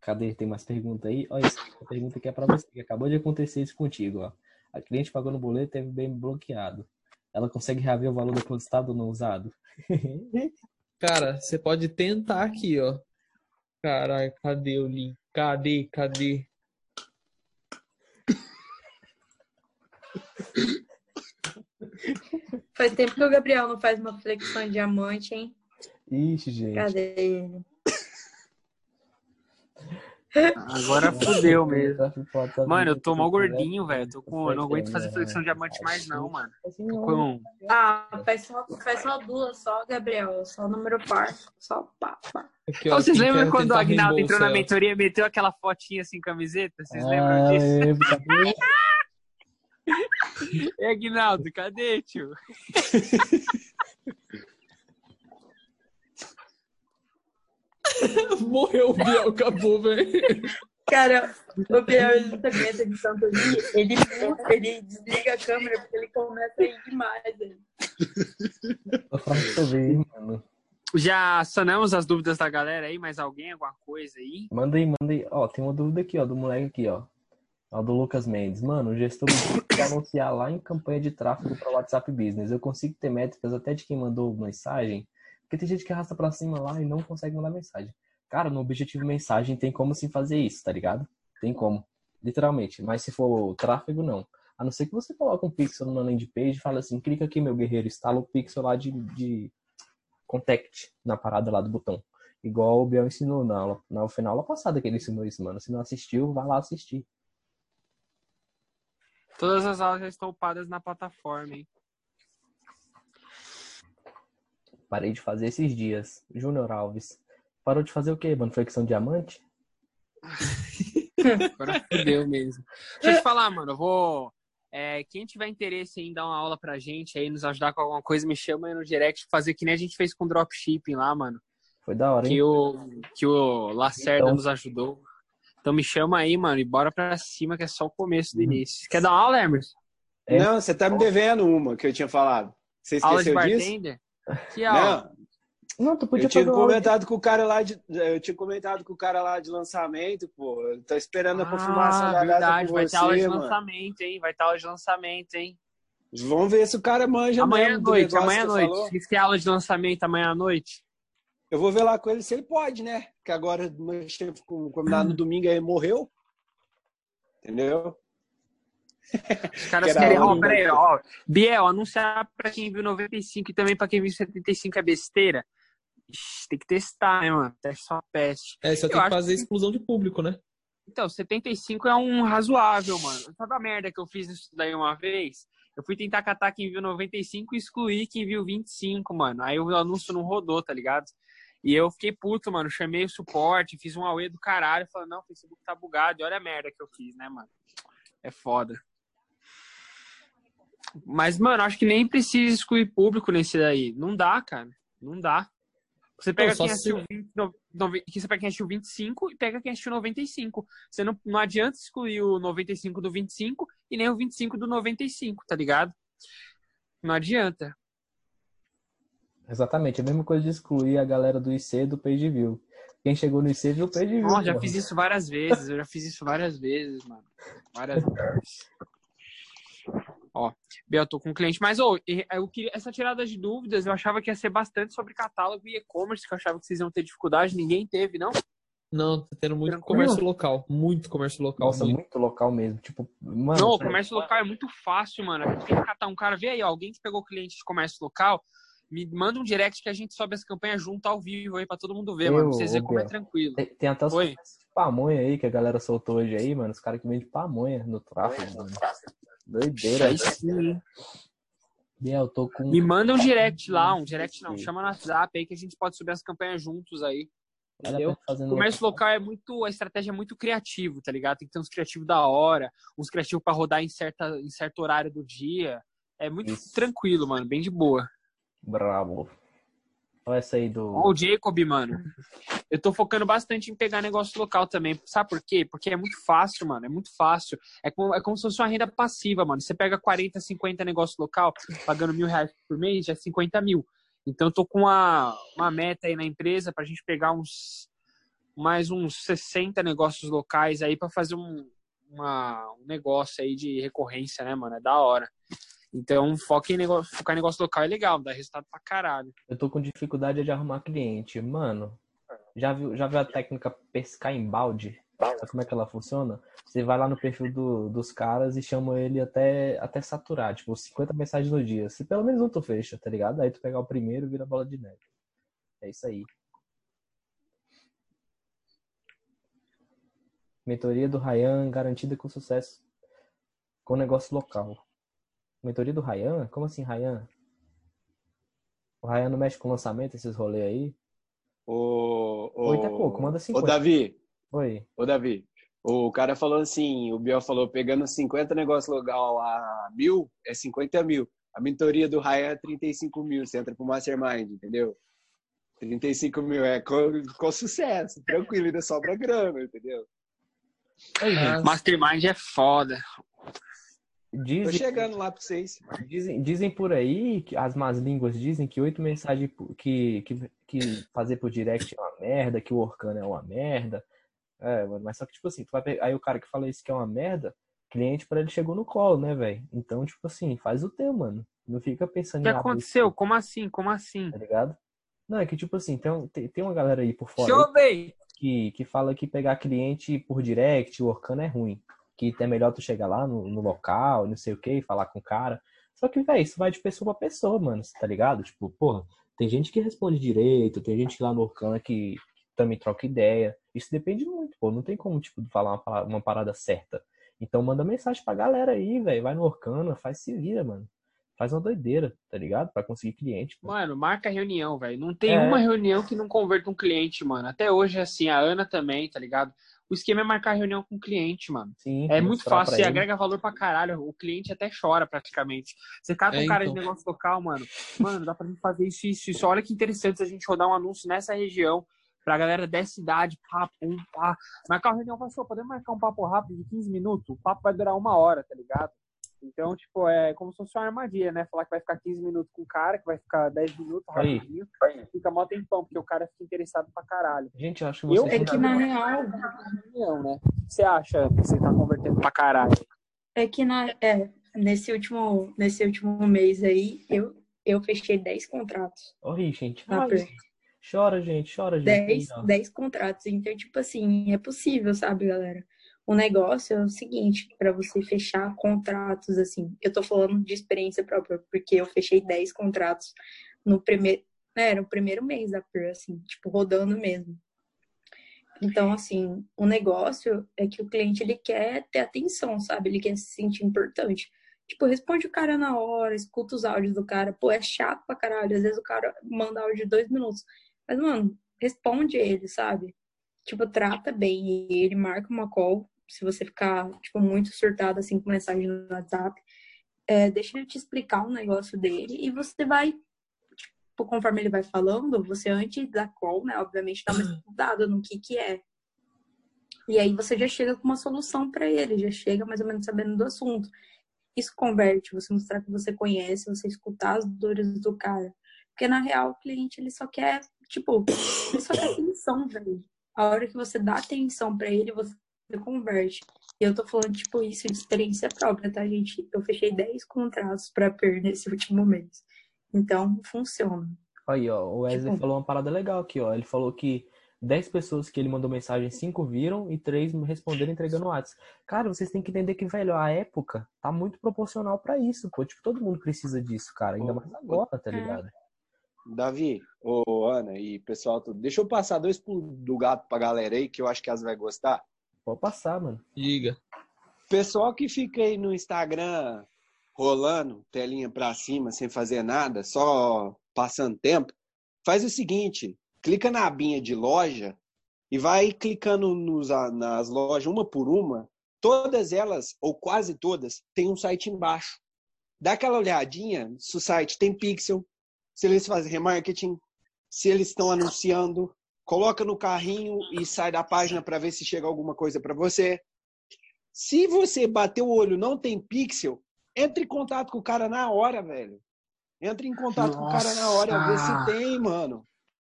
Cadê? Tem mais pergunta aí? Olha, essa pergunta aqui é pra você, que acabou de acontecer isso contigo, ó. A cliente pagou no boleto e teve bem bloqueado. Ela consegue reaver o valor depositado ou não usado? Cara, você pode tentar aqui, ó. Caralho, cadê o link? Cadê? Cadê? Faz tempo que o Gabriel não faz uma flexão de diamante, hein? Ixi, gente. Cadê ele? Agora fudeu mesmo. Tá Mano, eu tô mal gordinho, velho. Tô com. Eu não aguento fazer flexão de diamante mais, não, mano. Com. Ah, faz só, faz só duas, só, Gabriel. Só número par. Só pá, pá. Aqui, Ô, vocês lembram quando o Agnaldo entrou na ó. mentoria e meteu aquela fotinha assim, camiseta? Vocês Ah, lembram disso? lembro, cadê? E Agnaldo, cadê, tio? Morreu o Biel, acabou, velho. Cara, o Biel, ele também essa edição que eu vi, ele, ele desliga a câmera porque ele começa a ir demais. Mano. Já sanamos as dúvidas da galera aí? Mais alguém? Alguma coisa aí? Manda aí, manda aí. Ó, tem uma dúvida aqui, ó, do moleque aqui, ó. Ó, do Lucas Mendes. Mano, o gestor que anunciar lá em campanha de tráfego para WhatsApp Business. Eu consigo ter métricas até de quem mandou mensagem? Porque tem gente que arrasta pra cima lá e não consegue mandar mensagem. Cara, no objetivo mensagem tem como sim fazer isso, tá ligado? Tem como. Literalmente. Mas se for tráfego, não. A não ser que você coloque um pixel numa landing page e fala assim, clica aqui, meu guerreiro, instala o pixel lá de, de contact na parada lá do botão. Igual o Biel ensinou na aula, na final aula passada que ele ensinou isso, mano. Se não assistiu, vai lá assistir. Todas as aulas já estão upadas na plataforma, hein? Parei de fazer esses dias. Júnior Alves. Parou de fazer o quê, mano? Flexão diamante? Agora fudeu mesmo. Deixa eu te falar, mano. Eu vou. é, quem tiver interesse em dar uma aula pra gente aí, nos ajudar com alguma coisa, me chama aí no direct, fazer que nem a gente fez com dropshipping lá, mano. Foi da hora, hein? Que o, que o Lacerda Então. nos ajudou. Então me chama aí, mano, e bora pra cima, que é só o começo do início. Quer dar uma aula, Emerson? É. Não, você tá me devendo uma que eu tinha falado. Você Aula de esqueceu disso? bartender? Que aula? Não, Não, tu podia eu tinha aula comentado com o cara lá de, eu tinha comentado com o cara lá de lançamento, pô. Eu tô esperando a confirmação Ah, da data verdade, com vai ter aula de mano. lançamento, hein? Vai ter aula de lançamento, hein? Vamos ver se o cara manja Amanhã à mesmo do noite, amanhã à que noite. falou. Vocês querem aula de lançamento amanhã à noite? Eu vou ver lá com ele se ele pode, né? Que agora meu chefe com- combinado no domingo aí morreu. Entendeu? Os caras querem. Ó, aula, peraí, ó. Biel, anunciar pra quem viu 95 e também pra quem viu 75 é besteira. Ixi, tem que testar, né, mano? Teste só peste. É, só tem que fazer que- exclusão de público, né? Então, 75 é um razoável, mano. Sabe a merda que eu fiz isso daí uma vez? Eu fui tentar catar quem viu 95 e excluir quem viu 25, mano. Aí o anúncio não rodou, tá ligado? E eu fiquei puto, mano. Chamei o suporte, fiz um AUE do caralho. Falei, não, o Facebook tá bugado. E olha a merda que eu fiz, né, mano? É foda. Mas, mano, acho que nem precisa excluir público nesse daí. Não dá, cara. Não dá. Você pega Não, quem se- assistiu 20, no- nove- você pega quem assistiu 25 e pega quem assistiu 95. Você não, não adianta excluir o 95 do 25 e nem o 25 do 95, tá ligado? Não adianta. Exatamente, a mesma coisa de excluir a galera do IC do page view. Quem chegou no IC viu o page view. Nossa, já fiz isso várias vezes. Eu já fiz isso várias vezes, mano. Várias vezes. Bel, tô com um cliente, mas e- eu queria, essa tirada de dúvidas, eu achava que ia ser bastante sobre catálogo e e-commerce, que eu achava que vocês iam ter dificuldade, ninguém teve, não? Não, tá tendo muito Tranquilo. comércio local. Muito comércio local. Nossa, muito. muito local mesmo. Tipo, mano. não, comércio local é muito fácil, mano. A gente tem que catar um cara, vê aí, ó, alguém que pegou cliente de comércio local, me manda um direct que a gente sobe as campanhas junto ao vivo aí pra todo mundo ver, Eu, mano. Pra vocês verem como é tranquilo. Tem, tem até os de pamonha aí que a galera soltou hoje aí, mano. Os caras que vendem pamonha no tráfego, mano. Doideira. Aí sim. Biel, eu tô com. Me manda um direct lá, um direct não, chama no WhatsApp aí que a gente pode subir as campanhas juntos aí. A Entendeu? fazer O comércio local é muito, a estratégia é muito criativo, tá ligado? Tem que ter uns criativos da hora, uns criativos pra rodar em, certa, em certo horário do dia. É muito Isso. tranquilo, mano, bem de boa. Bravo. Olha essa aí do. O Jacob, mano. Eu tô focando bastante em pegar negócio local também. Sabe por quê? Porque é muito fácil, mano. É muito fácil. É como, é como se fosse uma renda passiva, mano. Você pega 40, 50 negócio local, pagando mil reais por mês, já é 50 mil. Então eu tô com uma, uma meta aí na empresa pra gente pegar uns mais uns 60 negócios locais aí pra fazer um, uma- um negócio aí de recorrência, né, mano? É da hora. Então, foca em negócio, focar em negócio local é legal, dá resultado pra caralho. Eu tô com dificuldade de arrumar cliente. Mano, já viu, já viu a técnica pescar em balde? Sabe como é que ela funciona? Você vai lá no perfil do- dos caras e chama ele até, até saturar, tipo, 50 mensagens no dia. Se pelo menos um tu fecha, tá ligado? Aí tu pegar o primeiro vira bola de neve. É isso aí. Mentoria do Ryan garantida com sucesso com negócio local. Mentoria do Ryan? Como assim, Ryan? O Ryan não mexe com lançamento, esses rolês aí? Ô, ô, Oito é pouco, manda Ô, 50. Davi, Oi. ô, Davi. O cara falou assim, o Biel falou, pegando 50 negócios local a mil, é 50 mil. A mentoria do Ryan é 35 mil. Você entra pro Mastermind, entendeu? 35 mil é com, com sucesso, tranquilo, ainda sobra grana, entendeu? Mastermind é foda. Tô Dizem, chegando lá pra vocês. dizem, dizem por aí, que as más línguas dizem que oito mensagens que, que, que fazer por direct é uma merda, que o Orkana é uma merda. É, mano, mas só que, tipo assim, tu vai pe- aí o cara que fala isso que é uma merda, cliente pra ele chegou no colo, né, velho? Então, tipo assim, faz o teu, mano. Não fica pensando O que aconteceu? Como assim? Como assim? tá ligado? Não, é que tipo assim, tem, tem, tem uma galera aí por fora Deixa eu ver. que, que fala que pegar cliente por direct, o Orkana é ruim. Que é melhor tu chegar lá no, no local, não sei o que, falar com o cara. Só que, velho, isso vai de pessoa pra pessoa, mano, tá ligado? Tipo, porra, tem gente que responde direito, tem gente lá no Orkana que também troca ideia. Isso depende muito, pô. Não tem como, tipo, falar uma, uma parada certa. Então manda mensagem pra galera aí, velho. Vai no Orkana, faz se vira, mano. Faz uma doideira, tá ligado? Pra conseguir cliente. pô. Mano, marca reunião, velho. Não tem É. uma reunião que não converta um cliente, mano. Até hoje assim, a Ana também, tá ligado? O esquema é marcar reunião com o cliente, mano. Sim, É muito fácil, você ele. agrega valor pra caralho. O cliente até chora praticamente. Você cata um É, cara então. de negócio local, mano. Mano, dá pra gente fazer isso, isso, isso. Olha que interessante a gente rodar um anúncio nessa região pra galera dessa cidade. Pá, pum, pá. Marcar uma reunião, fala, "Sô, podemos marcar um papo rápido de 15 minutos? O papo vai durar uma hora, tá ligado? Então, tipo, é como se fosse uma armadilha, né? Falar que vai ficar 15 minutos com o cara, que vai ficar 10 minutos Aí. rapidinho. Fica mó tempão, porque o cara fica interessado pra caralho. Gente, eu acho que Eu- vocês É que na real, Reunião, né? O que você acha que você tá convertendo pra caralho? é que na, é, nesse último, nesse último mês aí, eu, eu fechei 10 contratos. Ô, gente, ai, Per. chora, gente, chora, gente. 10, Aí, ó. 10 contratos. Então, tipo assim, é possível, sabe, galera? O negócio é o seguinte, para você fechar contratos, assim, eu tô falando de experiência própria, porque eu fechei 10 contratos no primeiro, né, era o primeiro mês da Per, assim, tipo, rodando mesmo. Então, assim, o negócio é que o cliente, ele quer ter atenção, sabe? Ele quer se sentir importante. Tipo, responde o cara na hora, escuta os áudios do cara. Pô, é chato pra caralho. Às vezes o cara manda áudio de dois minutos. Mas, mano, responde ele, sabe? Tipo, trata bem ele, marca uma call. Se você ficar, tipo, muito surtado, assim, com mensagem no WhatsApp, é, deixa ele te explicar o negócio dele e você vai, tipo, conforme ele vai falando, você antes da call, né, obviamente, dá uma estudada no que que é. E aí você já chega com uma solução para ele, já chega mais ou menos sabendo do assunto. Isso converte, você mostrar que você conhece, você escutar as dores do cara. Porque na real o cliente ele só quer, tipo, ele só quer atenção, velho. A hora que você dá atenção para ele, você converte. E eu tô falando, tipo, isso de experiência própria, tá, gente? Eu fechei 10 contratos pra PER nesse último mês. Então, funciona. Aí, ó, o Wesley Tipo- falou uma parada legal aqui, ó. Ele falou que 10 pessoas que ele mandou mensagem, 5 viram e 3 responderam entregando WhatsApp. Cara, vocês têm que entender que, velho, a época tá muito proporcional pra isso, pô. Tipo, todo mundo precisa disso, cara. Ainda mais agora, tá é. Davi, ô Ana e pessoal, tudo. deixa eu passar dois pulos do gato pra galera aí, que eu acho que elas vai gostar. Pode passar, mano. Diga. Pessoal que fica aí no Instagram rolando, telinha pra cima, sem fazer nada, só passando tempo, faz o seguinte, clica na abinha de loja e vai clicando nos, nas lojas uma por uma, todas elas, ou quase todas, tem um site embaixo. Dá aquela olhadinha se o site tem pixel, se eles fazem remarketing, se eles estão anunciando, coloca no carrinho e sai da página para ver se chega alguma coisa para você. Se você bater o olho não tem pixel, entre em contato com o cara na hora, velho. Entre em contato com o cara na hora, vê Nossa. se tem, mano.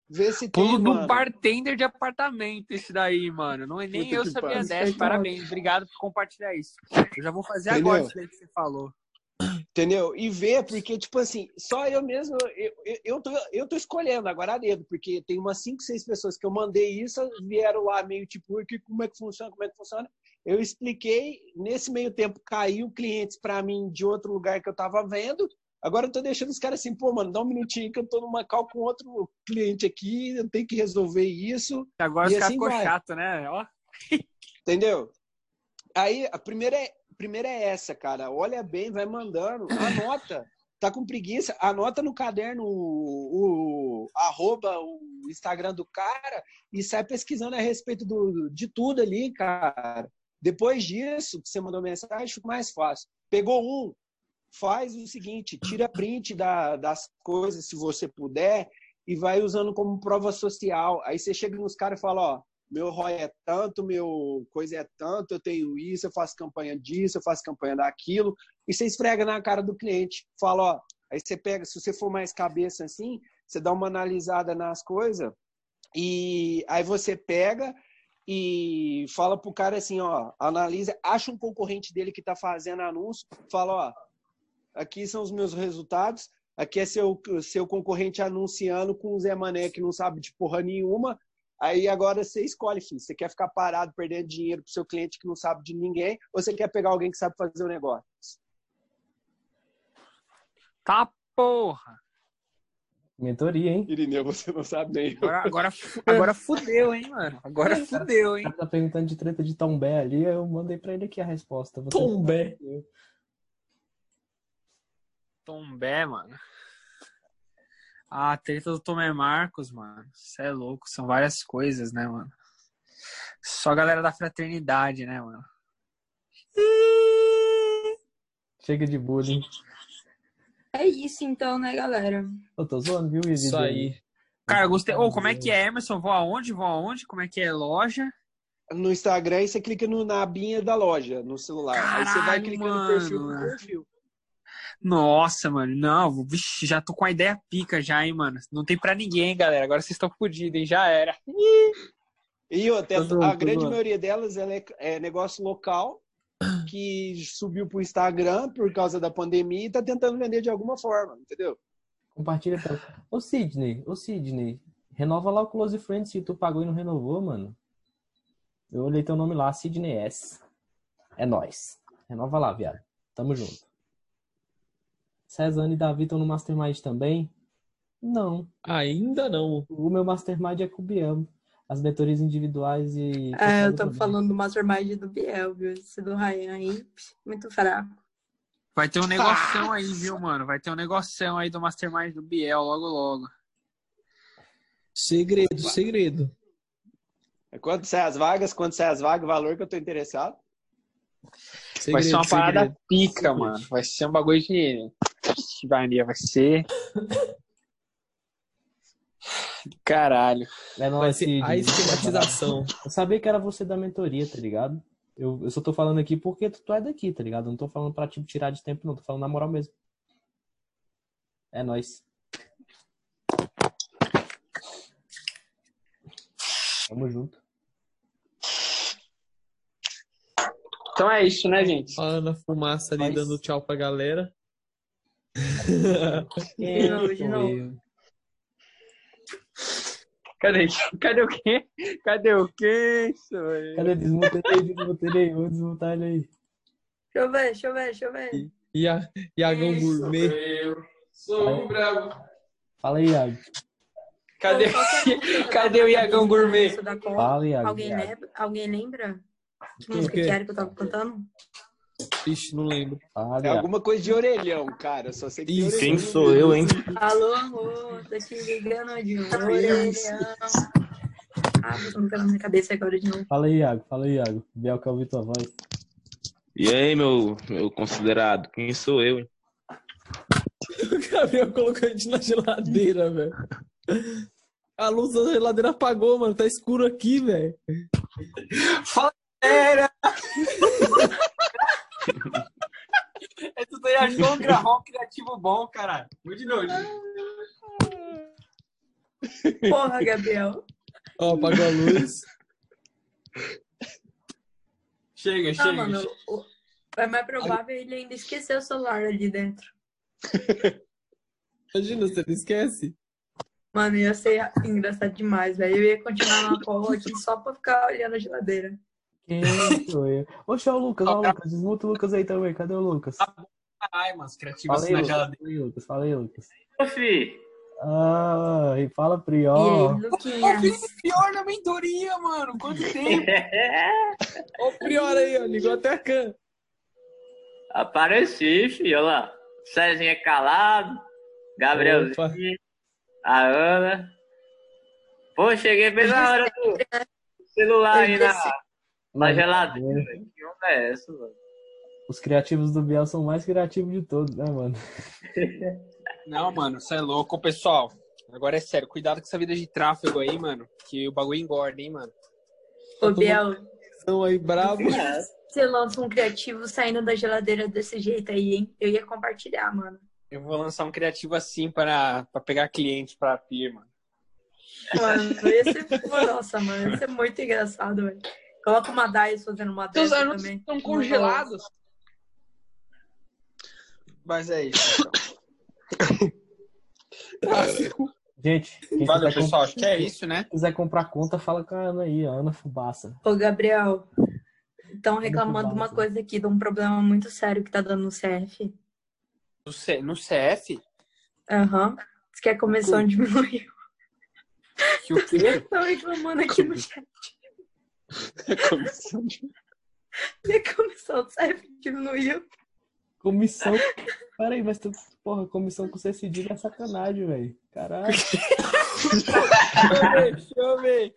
Vê se Pulo tem, do mano. bartender de apartamento esse daí, mano. Não, nem Puta eu sabia dessa. Parabéns, obrigado por compartilhar isso. Eu já vou fazer Entendeu? agora isso daí que você falou. Entendeu? E ver, porque, tipo assim, só eu mesmo, eu, eu, eu, tô, eu tô escolhendo agora a dedo, porque tem umas 5, 6 pessoas que eu mandei isso, vieram lá meio tipo, "Que- como é que funciona, como é que funciona. Eu expliquei, nesse meio tempo caiu clientes pra mim de outro lugar que eu tava vendo. Agora eu tô deixando os caras assim, pô, mano, dá um minutinho que eu tô numa call com outro cliente aqui, eu tenho que resolver isso. Agora os caras assim ficou vai. chato, né? Ó, Entendeu? Aí a primeira é, primeira é essa, cara. Olha bem, vai mandando, anota. Tá com preguiça, anota no caderno o, o arroba, o Instagram do cara e sai pesquisando a respeito do, de tudo ali, cara. Depois disso, você mandou mensagem, fica mais fácil. Pegou um, faz o seguinte, tira print da, das coisas, se você puder, e vai usando como prova social. Aí você chega nos caras e fala, ó, meu ROI é tanto, meu coisa é tanto, eu tenho isso, eu faço campanha disso, eu faço campanha daquilo, e você esfrega na cara do cliente. Fala, ó, aí você pega, se você for mais cabeça assim, você dá uma analisada nas coisas, e aí você pega e fala pro cara assim, ó, analisa, acha um concorrente dele que tá fazendo anúncio, fala, ó, aqui são os meus resultados, aqui é seu, seu concorrente anunciando com o Zé Mané que não sabe de porra nenhuma, Aí agora você escolhe, filho. Você quer ficar parado perdendo dinheiro pro seu cliente que não sabe de ninguém, ou você quer pegar alguém que sabe fazer o negócio? tá porra. Mentoria, hein? Irineu, você não sabe nem. Agora, agora, agora fudeu, hein, mano? Agora fudeu, O hein? cara tá perguntando de treta de Tombé ali, eu mandei pra ele aqui a resposta. Você- Tombé. Tombé, mano. Ah, a treta do Tomé Marcos, mano. Você é louco. São várias coisas, né, mano? Só a galera da fraternidade, né, mano? Chega de bullying. É isso então, né, galera? Eu tô zoando, viu? Isso aí. Cara, eu gostei. Ô, como é que é, Emerson? Vou aonde? Vou aonde? Como é que é loja? No Instagram, aí você clica no, na abinha da loja, no celular. aí você vai Caralho, clicando no perfil mano. por perfil. Nossa, mano. Não, vixe, já tô com a ideia pica já, hein, mano. Não tem pra ninguém, galera. Agora vocês estão fodidos, hein? Já era. E outra, a grande maioria delas ela é, é negócio local que subiu pro Instagram por causa da pandemia e tá tentando vender de alguma forma, entendeu? Compartilha pra... Ô, Sidney, ô, Sidney, renova lá o Close Friends se tu pagou e não renovou, mano. Eu olhei teu nome lá, Sidney S. É nóis. Renova lá, viado. Tamo junto. Cezanne e Davi estão no Mastermind também? Não. Ainda não. O meu Mastermind é com o Biel. As mentorias individuais e... É, eu tô também. falando do Mastermind do Biel, viu? Esse do Ryan aí, muito fraco. Vai ter um negoção aí, viu, mano? Vai ter um negoção aí do Mastermind do Biel logo, logo. Segredo, segredo. É Quanto sai as vagas, quanto sai as vagas, o valor que eu tô interessado. segredo vai ser uma parada segredo. pica, Segredo. mano. Vai ser um bagulho de. Vai, vai ser. Caralho. É Vai nóis, ser Sidney. a esquematização. Eu sabia que era você da mentoria, tá ligado? Eu, eu só tô falando aqui porque tu, tu é daqui, tá ligado? Eu não tô falando pra te tirar de tempo, não. Tô falando na moral mesmo. É nóis. Tamo junto. Então é isso, né, gente? Falando a fumaça ali, Mas- dando tchau pra galera. De novo, de novo. Cadê? Cadê o quê? Cadê o quê? Isso? Cadê? Aí, desmuta ele aí. Vou desmutar ele aí. Deixa eu ver, deixa eu ver, deixa eu ver. E a Iagão Gourmet. Eu sou um bravo. Fala aí, Iago. Cadê, música cadê o Iagão Gourmet? Fala, Iago. Alguém lembra? Alguém lembra? Que música que era que eu tava cantando? Ixi, não lembro. Fala, É alguma coisa de orelhão, cara. Só sei que Isso. orelhão. Quem sou eu, hein? Alô, amor, tô te ligando de orelhão. Ah, tá na minha cabeça agora de novo. Fala aí, Iago. Fala aí, Iago. Biel quer ouvir tua voz. E aí, meu, meu considerado, quem sou eu, hein? O Gabriel colocou a gente na geladeira, velho. A luz da geladeira apagou, mano. Tá escuro aqui, velho. Era! É tudo aí, ajudou um gravar um criativo bom, caralho. Vou de novo. Porra, Gabriel. Ó, apagou a luz. Chega, Ah, chega. mano, o- é mais provável ele ainda esquecer o celular ali dentro. Imagina, você não esquece. Mano, ia ser engraçado demais, velho. Eu ia continuar na cola aqui só pra ficar olhando a geladeira. Quem? Oxe, é o Lucas, ó o Lucas. Desmuta o Lucas aí também. Cadê o Lucas? Ai, mano, criativo Fala assim aí, na Lucas. geladeira. Fala aí, Lucas. Fala aí, Lucas. Ô, fi, Ah, e fala E Prió. aí, Luquinhas? Pior na mentoria, mano. Quanto tempo? Ó, o Prior aí, ó. Ligou até a can. Apareci, filho, olha lá. Cezinha calado, Gabrielzinho, Opa. a Ana. Pô, cheguei bem na hora do celular aí na, na Mas- geladeira. Que onda é essa, mano? Os criativos do Biel são mais criativos de todos, né, mano? Não, mano, você é louco, pessoal. Agora é sério, cuidado com essa vida de tráfego aí, mano. Que o bagulho engorda, hein, mano. Ô, Biel, Estão aí brabo. você lança um criativo saindo da geladeira desse jeito aí, hein? Eu ia compartilhar, mano. Eu vou lançar um criativo assim para, para pegar cliente pra PIR, mano. Mano, ia ser... Nossa, mano, ia ser muito engraçado, velho. Coloca uma Dais fazendo uma Seus dessa anúncios também. estão congelados. Mas é isso. Gente, quem Valeu, quiser, pessoal. Acho que é isso, né? quiser comprar conta, fala com a Ana aí, a Ana Fubaça. Ô, Gabriel, estão reclamando de uma coisa aqui, de um problema muito sério que tá dando no CF. No, C, no CF? Aham. Diz que a comissão diminuiu. Que o quê? Estão reclamando aqui no chat. Comissão de- que A comissão do CF diminuiu. Comissão. Peraí, mas tu, porra, comissão com C cedilha é sacanagem, velho. Caralho. Deixa eu ver.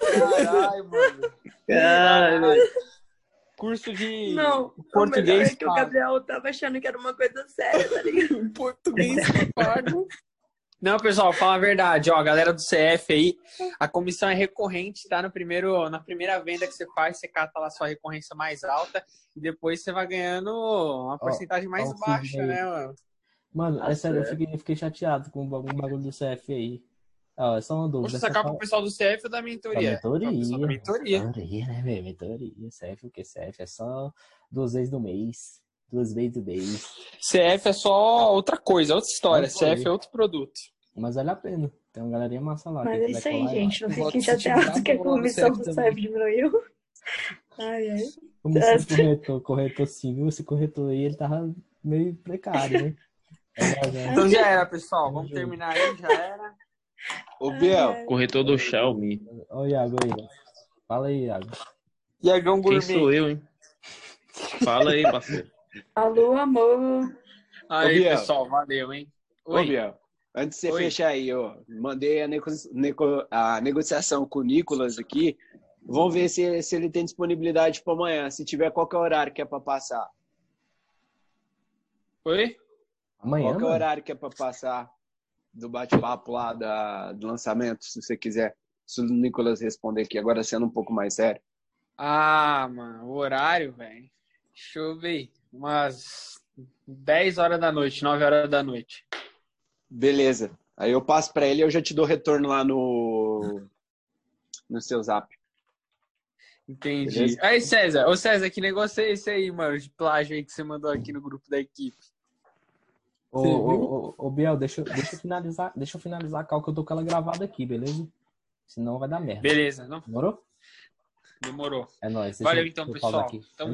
Caralho, mano. Caralho. Curso de Não, o português, melhor é que o. Gabriel tava achando que era uma coisa séria, tá ligado? Português que pago. Não, pessoal, fala a verdade, ó, a galera do CF aí, a comissão é recorrente, tá? No primeiro, na primeira venda que você faz, você cata lá sua recorrência mais alta e depois você vai ganhando uma porcentagem mais ó o baixa, né, mano? Mano, é Tá sério, eu fiquei, eu fiquei chateado com o bagulho, do CF aí. Ó, é só uma dúvida. Poxa, fala- pro pessoal do CF ou da Da mentoria? mentoria. Pro pessoal da mentoria. Mentoria, né, velho? Mentoria. CF, o que? CF é só duas vezes no mês. Duas vezes do mês. CF é só outra coisa, outra história. Outra coisa. CF é outro produto. Mas vale a pena. Tem uma galerinha massa lá. Mas quem é isso aí, gente. Não Eu fiquem chateados que a lá comissão do. CF diminuiu. Ai, ai. Comissão de corretor, corretor civil, esse corretor aí, ele tava meio precário, né? É, é. Então já era, pessoal. Vamos terminar aí, já era. Ô, Biel, Ai, corretor do Xiaomi. O Iago aí. Fala aí, Iago. Iagão Quem Gourmet. sou eu, hein? Fala aí, parceiro. Alô, amor. Aí, Ô, pessoal, valeu, hein? ô, Oi. Biel, antes de você Oi. fechar aí, ó, mandei a, nego- nego- a negociação com o Nicolas aqui. Vamos ver se, se ele tem disponibilidade para amanhã. Se tiver, qual que é o horário que é para passar? Oi? Amanhã, Qual que é o horário que é para passar do bate-papo lá da, do lançamento, se você quiser? Se o Nicolas responder aqui, agora sendo um pouco mais sério. Ah, mano, o horário, velho. Deixa eu ver. Umas 10 horas da noite, 9 horas da noite. Beleza. Aí eu passo para ele e eu já te dou retorno lá no, no seu zap. Entendi. Beleza? Aí, César, ô César, que negócio é esse aí, mano, de plágio aí que você mandou aqui no grupo da equipe? Ô, ô, ô, ô, Biel, deixa, eu- deixa eu finalizar, deixa eu finalizar a cal que eu tô com ela gravada aqui, beleza? Senão vai dar merda. Beleza, não? Demorou? Demorou. É nóis. Valeu eu- então, pessoal. aqui. Tamo